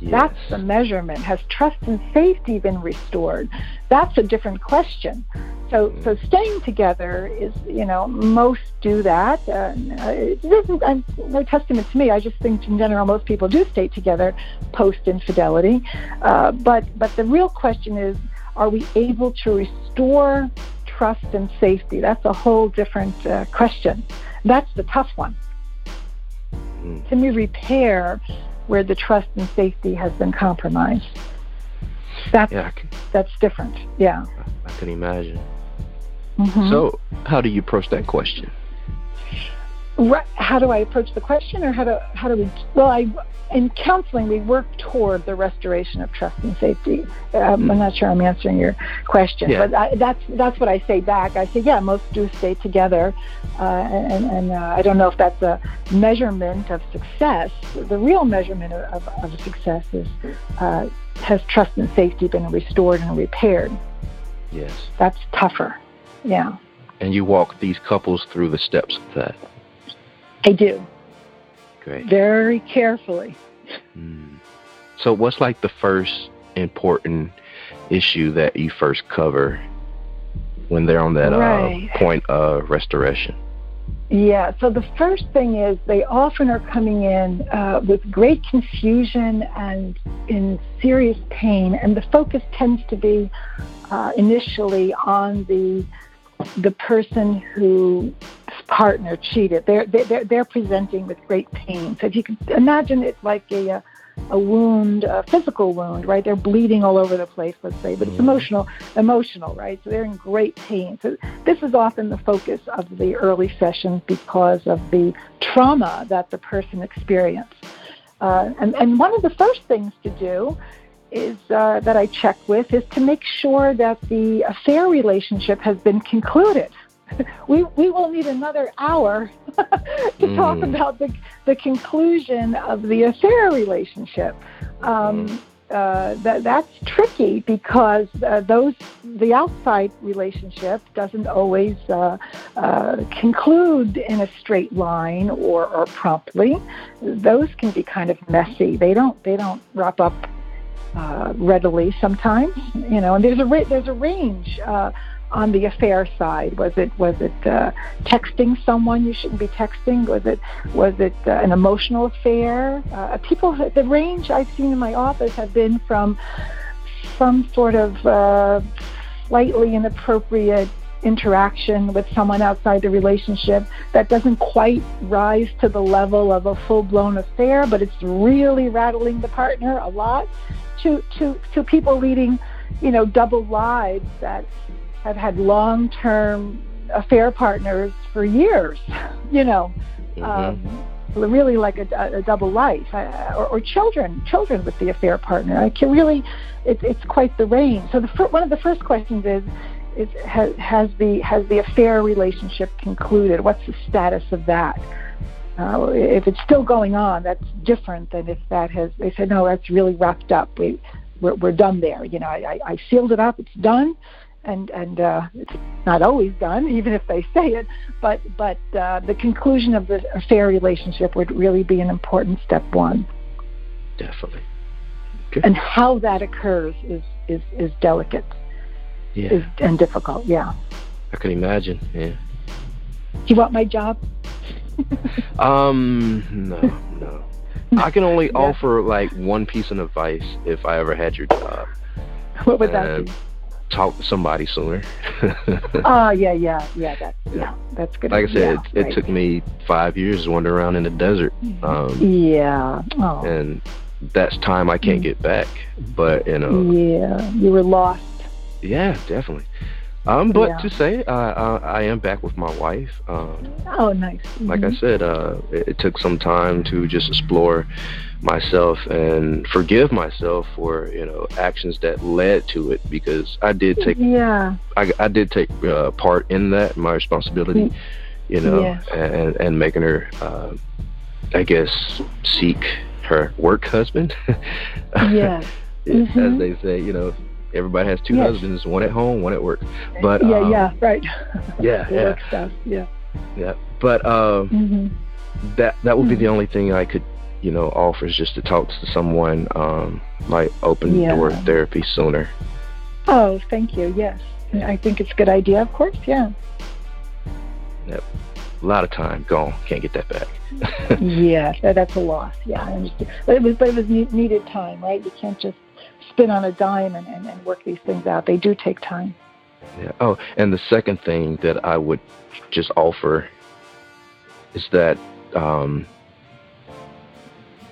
Yes. That's the measurement. Has trust and safety been restored? That's a different question. So, so staying together is, you know, most do that. Uh, it isn't I'm, no testament to me. I just think, in general, most people do stay together post infidelity. Uh, but, but the real question is, are we able to restore trust and safety? That's a whole different uh, question. That's the tough one. Mm. Can we repair where the trust and safety has been compromised? That's Yeah, can, that's different. Yeah. I can imagine. Mhm. So, how do you approach that question? How do I approach the question, or how do how do we? Well, I in counseling we work toward the restoration of trust and safety. Um, I'm not sure I'm answering your question, Yeah. but I, that's that's what I say back. I say, yeah, most do stay together, uh, and, and uh, I don't know if that's a measurement of success. The real measurement of, of, of success is uh, has trust and safety been restored and repaired. Yes. That's tougher. Yeah, And you walk these couples through the steps of that. I do Great. very carefully. Mm. So, what's like the first important issue that you first cover when they're on that Right. uh, point of restoration? Yeah, so the first thing is they often are coming in uh, with great confusion and in serious pain, and the focus tends to be uh, initially on the the person whose partner cheated. They're, they're they're presenting with great pain. So if you can imagine it like a uh, a wound, a physical wound, right? They're bleeding all over the place, let's say, but it's Mhm. emotional, emotional, right? So they're in great pain. So this is often the focus of the early sessions because of the trauma that the person experienced. Uh, and, and one of the first things to do is uh, that I check with is to make sure that the affair relationship has been concluded. we, we will need another hour to talk Mm. about the, the conclusion of the affair relationship. Um, uh, that that's tricky because uh, those the outside relationship doesn't always uh, uh, conclude in a straight line or, or promptly. Those can be kind of messy. They don't they don't wrap up uh, readily sometimes. You know, and there's a there's a range. On the affair side, was it was it uh, texting someone you shouldn't be texting? Was it was it uh, an emotional affair? Uh, people, the range I've seen in my office have been from some sort of uh, slightly inappropriate interaction with someone outside the relationship that doesn't quite rise to the level of a full-blown affair, but it's really rattling the partner a lot. To to to people leading, you know, double lives that have had long-term affair partners for years. You know, Mhm. um, really like a, a double life, uh, or, or children, children with the affair partner. I can really, it, it's quite the range. So the fir- one of the first questions is, is has, has the has the affair relationship concluded? What's the status of that? Uh, if it's still going on, that's different than if that has. They said no, that's really wrapped up. We we're, we're done there. You know, I, I I sealed it up. It's done and and uh, it's not always done, even if they say it. But but uh, the conclusion of the affair relationship would really be an important step one, Definitely. and how that occurs is is is delicate Yeah. is and difficult. Yeah. I can imagine. Yeah. Do you want my job? Um. No. No. I can only yeah. offer like one piece of advice if I ever had your job. What would that uh, be? Talk to somebody sooner. oh yeah, yeah, yeah. That yeah, yeah that's good. Like I said, yeah, it, it right. took me five years to wander around in the desert. Mm-hmm. Um, yeah. Oh. And that's time I can't get back. But you know. Yeah, you were lost. Yeah, definitely. Um, but yeah. to say, uh, uh, I am back with my wife. Um, oh, nice. Mm-hmm. Like I mm-hmm. said, uh, it, it, took some time to just explore myself and forgive myself for you know actions that led to it because I did take yeah I, I did take uh, part in that my responsibility, mm. you know, yes. and and making her, uh, I guess, seek her work husband. yeah. Mm-hmm. As they say, you know, everybody has two yes. husbands, one at home, one at work. But yeah, um, yeah, right. Yeah, yeah. Work stuff. Yeah. Yeah, but um, mm-hmm. that that would be the mm-hmm. only thing I could, you know, offers just to talk to someone um, like open yeah. door therapy sooner. Oh, thank you. Yes, I think it's a good idea. Of course, yeah. Yep. A lot of time gone. Can't get that back. yeah, that's a loss. Yeah, I understand. But it was, but it was needed time, right? You can't just spin on a dime and, and, and work these things out. They do take time. Yeah. Oh, and the second thing that I would just offer is that um,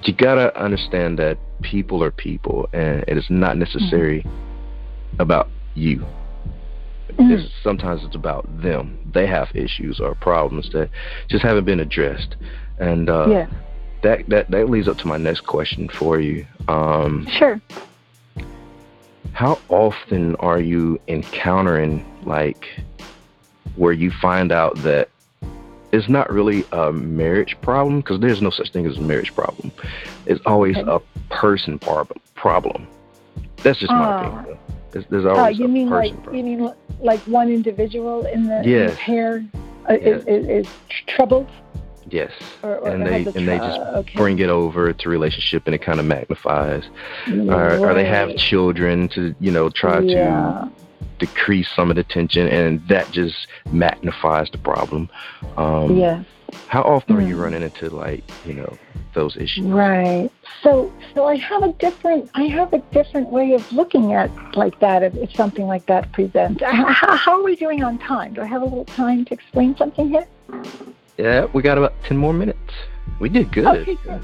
you gotta understand that people are people, and it is not necessary mm-hmm. about you. Mm-hmm. It's, sometimes it's about them. They have issues or problems that just haven't been addressed, and uh, yeah. that that that leads up to my next question for you. Um, sure how often are you encountering like where you find out that it's not really a marriage problem because there's no such thing as a marriage problem. It's always okay. a person problem. Problem. That's just my uh, opinion. There's, there's always uh, you mean like problem. you mean like one individual in the, yes. in the pair uh, yes. is, is, is troubled? Yes, or, or and they the and they just okay. bring it over to relationship, and it kind of magnifies. Right. Or, or, they have children to you know try yeah. to decrease some of the tension, and that just magnifies the problem. Um, yes. How often mm. are you mm. running into like you know those issues? Right. So so I have a different I have a different way of looking at like that if, if something like that presents. How, how are we doing on time? Do I have a little time to explain something here? Yeah, we got about 10 more minutes. We did good. Okay, good.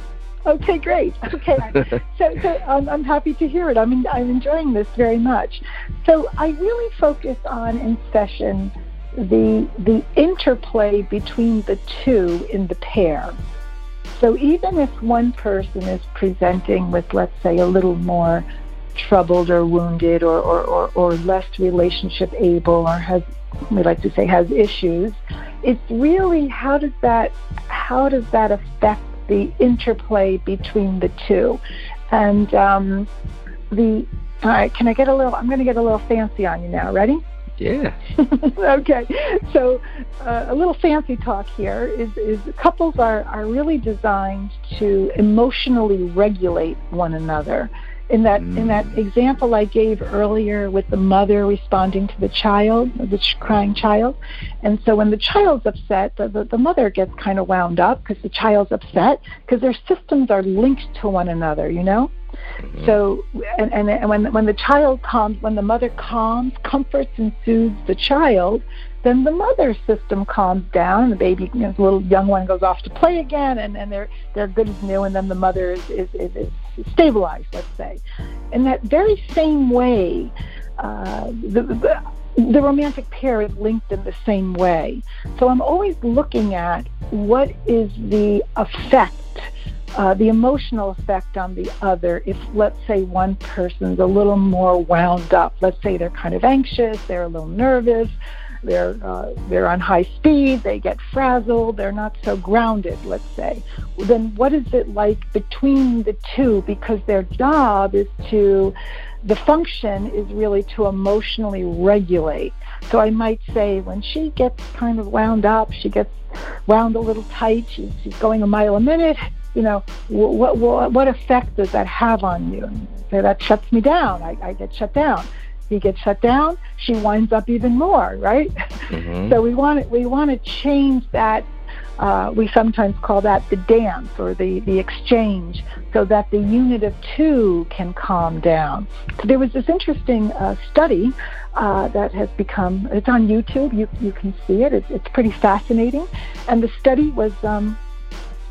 Okay, great. Okay, so, so I'm, I'm happy to hear it. I'm in, I'm enjoying this very much. So I really focus on in session the the interplay between the two in the pair. So even if one person is presenting with, let's say, a little more troubled or wounded or, or, or, or less relationship able or has we like to say has issues it's really how does that how does that affect the interplay between the two. And um, the all right can i get a little i'm going to get a little fancy on you now. Ready? Yeah. Okay. So uh, a little fancy talk here is, is couples are, are really designed to emotionally regulate one another in that in that mm. example I gave earlier with the mother responding to the child, the crying child, and so when the child's upset, the, the, the mother gets kind of wound up because the child's upset because their systems are linked to one another, you know. Mm-hmm. So and, and and when when the child calms, when the mother calms, comforts and soothes the child, then the mother system calms down and the baby you know, the little young one goes off to play again and, and they're they're good as new and then the mother is, is, is, is stabilized let's say. In that very same way uh, the, the, the romantic pair is linked in the same way. So i'm always looking at what is the effect uh, the emotional effect on the other if let's say one person's a little more wound up. Let's say they're kind of anxious they're a little nervous they're uh, they're on high speed, they get frazzled, they're not so grounded, let's say. Then what is it like between the two? Because their job is to the function is really to emotionally regulate. So I might say when she gets kind of wound up, she gets wound a little tight, she's, she's going a mile a minute, you know, what, what, what effect does that have on you? So that shuts me down. I, I get shut down he gets shut down, she winds up even more, right? Mm-hmm. So we want to, we want to change that uh, we sometimes call that the dance or the, the exchange so that the unit of two can calm down. So there was this interesting uh, study uh, that has become, it's on YouTube, you, you can see it, it's, it's pretty fascinating. And the study was, um,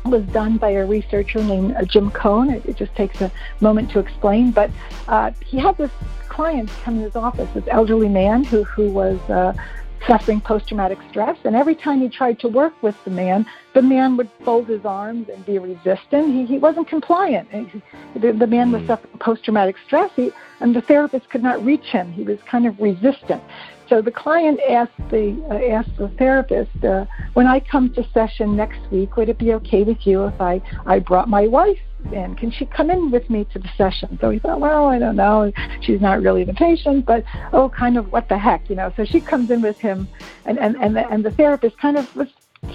was done by a researcher named uh, Jim Coan. It, it, just takes a moment to explain, but uh, he had this client come in his office, this elderly man who, who was uh, suffering post-traumatic stress. And every time he tried to work with the man, the man would fold his arms and be resistant. He, he wasn't compliant. He, the, the man was hmm. suffering post-traumatic stress, he, and the therapist could not reach him. He was kind of resistant. So the client asked the uh, asked the therapist, uh, "When I come to session next week, would it be okay with you if I I brought my wife in? Can she come in with me to the session?" So he thought, "Well, I don't know. She's not really the patient, but oh, kind of what the heck, you know." So she comes in with him, and and and the, and the therapist kind of was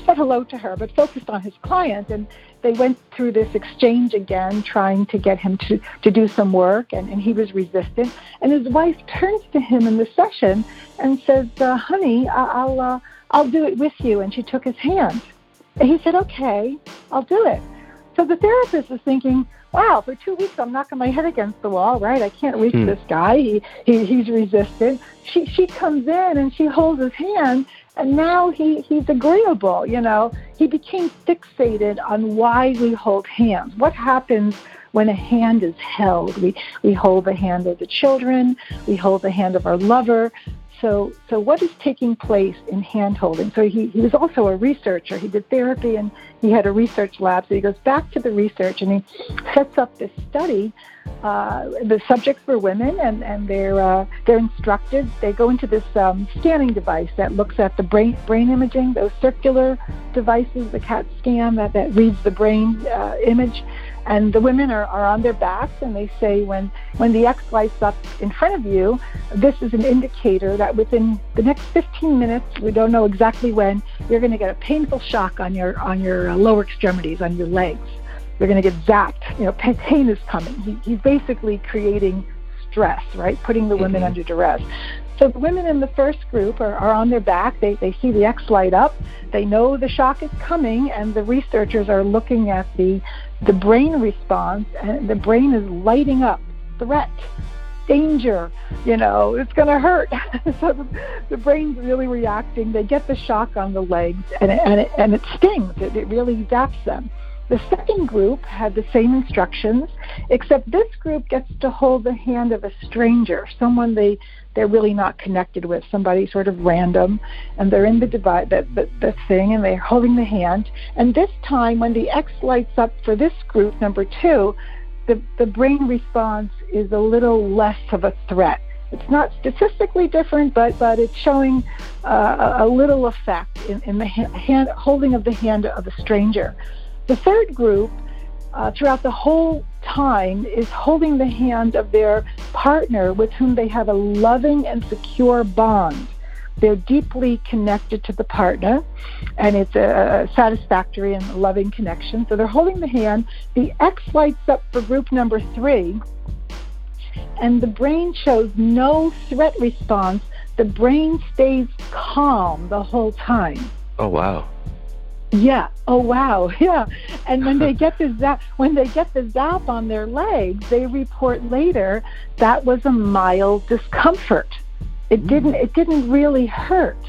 said hello to her, but focused on his client. And they went through this exchange again, trying to get him to, to do some work, and, and he was resistant. And his wife turns to him in the session and says, uh, "Honey, I'll uh, I'll do it with you." And she took his hand. And he said, "Okay, I'll do it." So the therapist is thinking, wow, for two weeks I'm knocking my head against the wall, right? I can't reach hmm. this guy. He, he he's resistant. She she comes in and she holds his hand and now he, he's agreeable, you know. He became fixated on why we hold hands. What happens when a hand is held? We, we hold the hand of the children, we hold the hand of our lover, so, so what is taking place in hand holding? So he, he was also a researcher. He did therapy and he had a research lab. So he goes back to the research and he sets up this study. Uh, the subjects were women and, and they're, uh, they're instructed. They go into this um, scanning device that looks at the brain, brain imaging, those circular devices, the CAT scan that, that reads the brain uh, image and the women are, are on their backs and they say when when the X lights up in front of you, this is an indicator that within the next 15 minutes, we don't know exactly when, you're going to get a painful shock on your on your uh, lower extremities, on your legs. You're going to get zapped. You know, pain is coming. He, he's basically creating stress, right? Putting the women mm-hmm. under duress. So the women in the first group are, are on their back. They, they see the X light up. They know the shock is coming, and the researchers are looking at the, the brain response, and the brain is lighting up threat, danger, you know, it's going to hurt. so the, the, brain's really reacting. They get the shock on the legs, and it, and it, and it stings. It, it really zaps them. The second group had the same instructions, except this group gets to hold the hand of a stranger, someone they they're really not connected with, somebody sort of random, and they're in the divide the, the, the thing, and they're holding the hand. And this time, when the X lights up for this group, number two, the the brain response is a little less of a threat. It's not statistically different, but but it's showing uh, a, little effect in, in the hand holding of the hand of a stranger. The third group, uh, throughout the whole time, is holding the hand of their partner with whom they have a loving and secure bond. They're deeply connected to the partner, and it's a satisfactory and loving connection. So they're holding the hand. The X lights up for group number three, and the brain shows no threat response. The brain stays calm the whole time. Oh, wow. Yeah. Oh wow. Yeah. And when they get the zap, when they get the zap on their legs, they report later that was a mild discomfort. It mm. didn't. It didn't really hurt.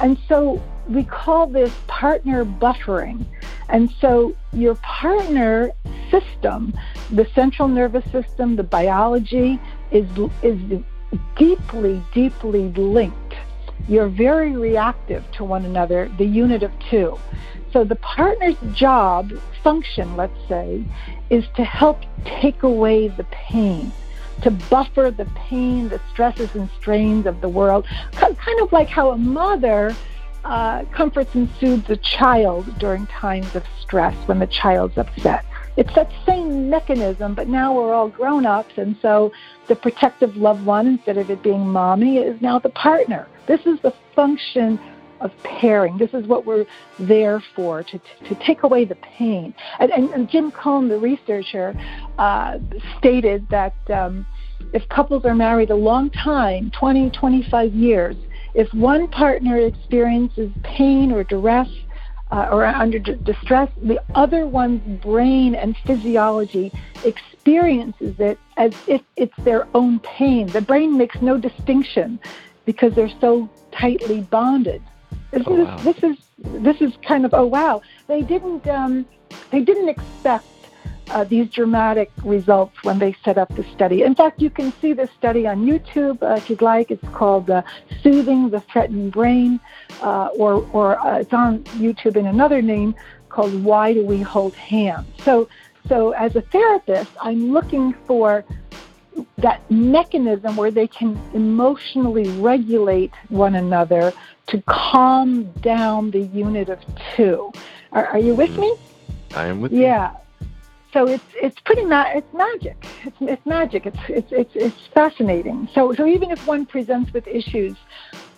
And so we call this partner buffering. And so your partner system, the central nervous system, the biology is is deeply, deeply linked you're very reactive to one another, the unit of two. So the partner's job, function, let's say, is to help take away the pain, to buffer the pain, the stresses and strains of the world, kind of like how a mother uh, comforts and soothes a child during times of stress when the child's upset. It's that same mechanism, but now we're all grown ups, and so the protective loved one, instead of it being mommy, is now the partner. This is the function of pairing. This is what we're there for, to, to take away the pain. And, and, and Jim Coan, the researcher, uh, stated that um, if couples are married a long time, 20, 25 years, if one partner experiences pain or duress, uh, or under d- distress, the other one's brain and physiology experiences it as if it's their own pain. The brain makes no distinction because they're so tightly bonded. This, oh, wow. this is this is kind of oh wow. They didn't um, they didn't expect uh, these dramatic results when they set up the study. In fact, you can see this study on YouTube uh, if you'd like. It's called uh, "Soothing the Threatened Brain," uh, or or uh, it's on YouTube in another name called "Why Do We Hold Hands." So, so as a therapist, I'm looking for that mechanism where they can emotionally regulate one another to calm down the unit of two. Are, are you with me? I am with yeah. you. Yeah. So it's it's pretty ma- it's magic. It's it's magic. It's it's it's it's fascinating. So so even if one presents with issues,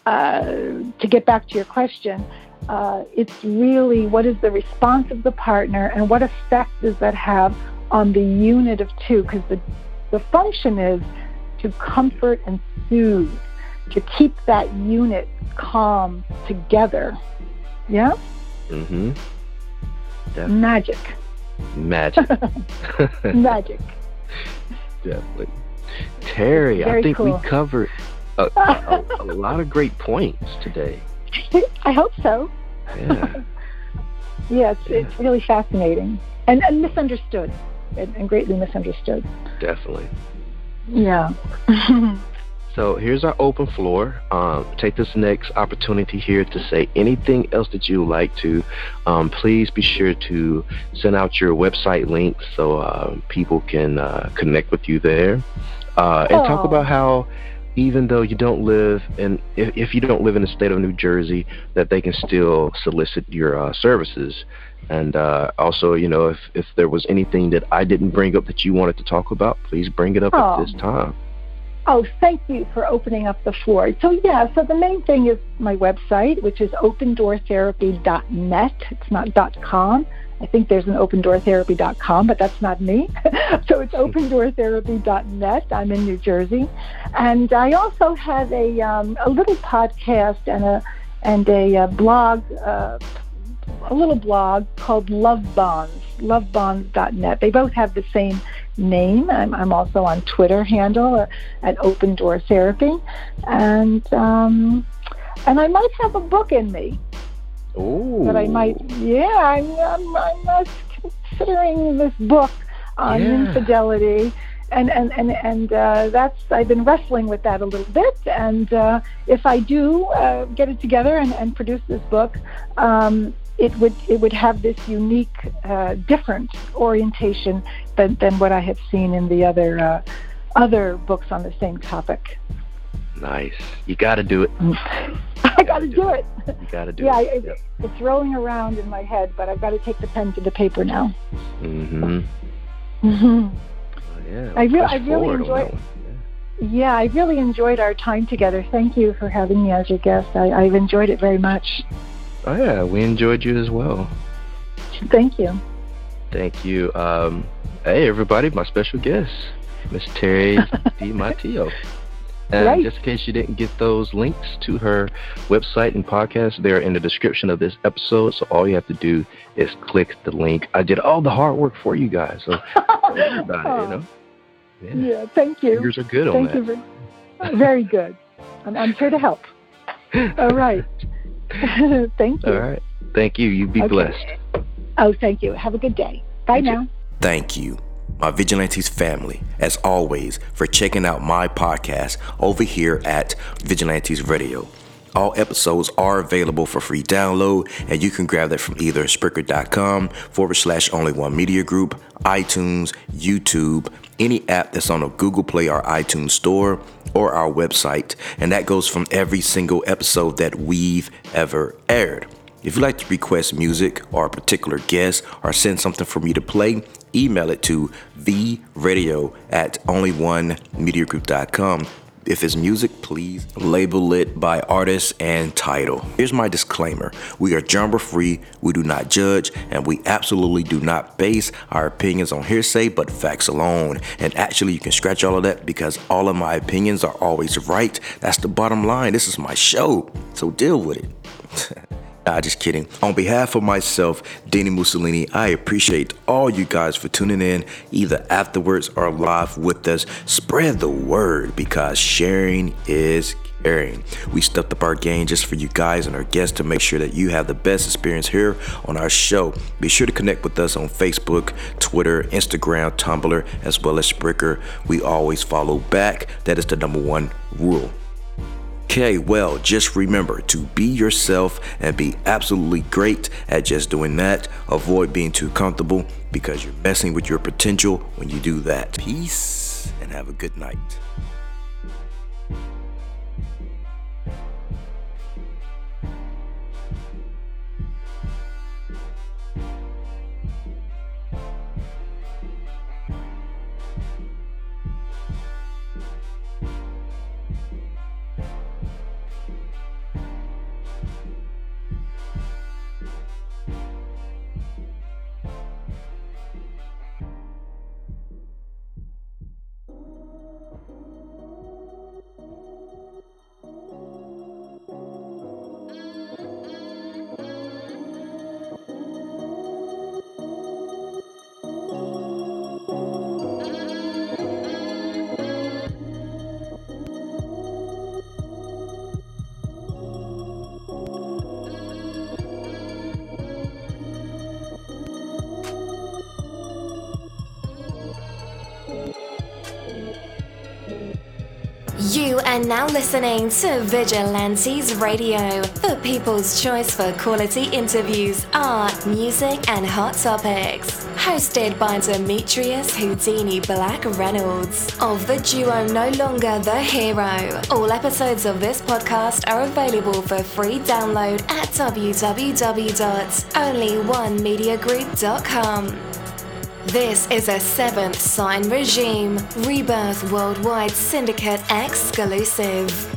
uh, to get back to your question, uh, it's really what is the response of the partner and what effect does that have on the unit of two? Because the the function is to comfort and soothe, to keep that unit calm together. Yeah? Mm-hmm. Magic. Magic. Magic. Definitely. Terry, I think cool. we covered a, a, a lot of great points today. I hope so. Yeah. Yeah, it's, it's really fascinating and, and misunderstood, and, and greatly misunderstood. Definitely. Yeah. So here's our open floor. Um, take this next opportunity here to say anything else that you would like to. Um, please be sure to send out your website link so uh, people can uh, connect with you there. Uh, and talk about how even though you don't live in, if, if you don't live in the state of New Jersey, that they can still solicit your uh, services. And uh, also, you know, if, if there was anything that I didn't bring up that you wanted to talk about, please bring it up Oh. at this time. Oh, thank you for opening up the floor. So, yeah, so the main thing is my website, which is opendoortherapy.net. It's not .com. I think there's an opendoortherapy.com, but that's not me. so it's opendoortherapy.net. I'm in New Jersey. And I also have a, um, a little podcast and a, and a, uh blog, uh, a little blog called Love Bonds, lovebonds.net. They both have the same name. I'm, I'm also on Twitter handle uh, at Open Door Therapy, and um, and I might have a book in me Oh, that I might. Yeah, I'm I'm, I'm considering this book on Yeah. infidelity. And and and and uh, that's I've been wrestling with that a little bit. And uh, if I do uh, get it together and, and produce this book, um, it would it would have this unique, uh, different orientation than, than what I have seen in the other uh, other books on the same topic. Nice. You got to do it. I got to do it. You got to do Yeah, it. I- it's rolling around in my head, but I've got to take the pen to the paper now. Mm-hmm. Mm-hmm. Yeah. I re- I really forward on enjoy- Yeah, I really enjoyed our time together. Thank you for having me as your guest. I, I've enjoyed it very much. Oh yeah, we enjoyed you as well. Thank you. Thank you. Um, hey everybody, my special guest, Miss Terry Di Matteo. And Right. just in case you didn't get those links to her website and podcast, they're in the description of this episode. So all you have to do is click the link. I did all the hard work for you guys, so about it. You know. Yeah. Yeah, thank you. Fingers are good on Thank that. you. Very, very good. I'm, I'm here to help. All right. thank you. All right. Thank you. You be Okay. blessed. Oh, thank you. Have a good day. Bye You too. now. Thank you, my Vigilantes family, as always, for checking out my podcast over here at Vigilantes Radio. All episodes are available for free download, and you can grab that from either Spreaker.com forward slash only one media group, iTunes, YouTube, any app that's on a Google Play or iTunes store, or our website. And that goes from every single episode that we've ever aired. If you'd like to request music or a particular guest or send something for me to play, email it to theradio at onlyonemediagroup.com. If it's music, please label it by artist and title. Here's my disclaimer we are genre free, we do not judge, and we absolutely do not base our opinions on hearsay but facts alone. And actually, you can scratch all of that because all of my opinions are always right. That's the bottom line. This is my show, so deal with it. Nah, just kidding. On behalf of myself, Danny Mussolini, I appreciate all you guys for tuning in either afterwards or live with us. Spread the word because sharing is caring. We stepped up our game just for you guys and our guests to make sure that you have the best experience here on our show. Be sure to connect with us on Facebook, Twitter, Instagram, Tumblr, as well as Spreaker. We always follow back. That is the number one rule. Okay, well, just remember to be yourself and be absolutely great at just doing that. Avoid being too comfortable because you're messing with your potential when you do that. Peace and have a good night. Are now listening to Vigilantes Radio, the people's choice for quality interviews, art, music, and hot topics. Hosted by Demetrius Houdini Black Reynolds of the duo No Longer the Hero. All episodes of this podcast are available for free download at www.onlyonemediagroup.com. This is a seventh sign regime, Rebirth Worldwide Syndicate exclusive.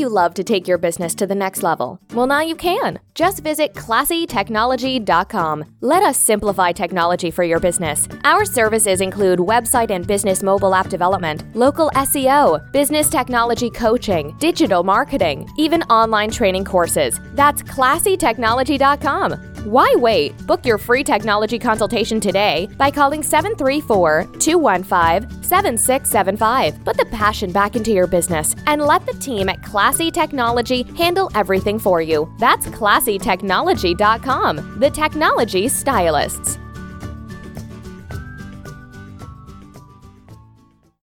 You love to take your business to the next level? Well, now you can. Just visit classytechnology.com. Let us simplify technology for your business. Our services include website and business mobile app development, local SEO, business technology coaching, digital marketing, even online training courses. That's classytechnology.com. Why wait? Book your free technology consultation today by calling 734 215 7675. Put the passion back into your business and let the team at Classy Technology handle everything for you. That's classytechnology.com, the technology stylists.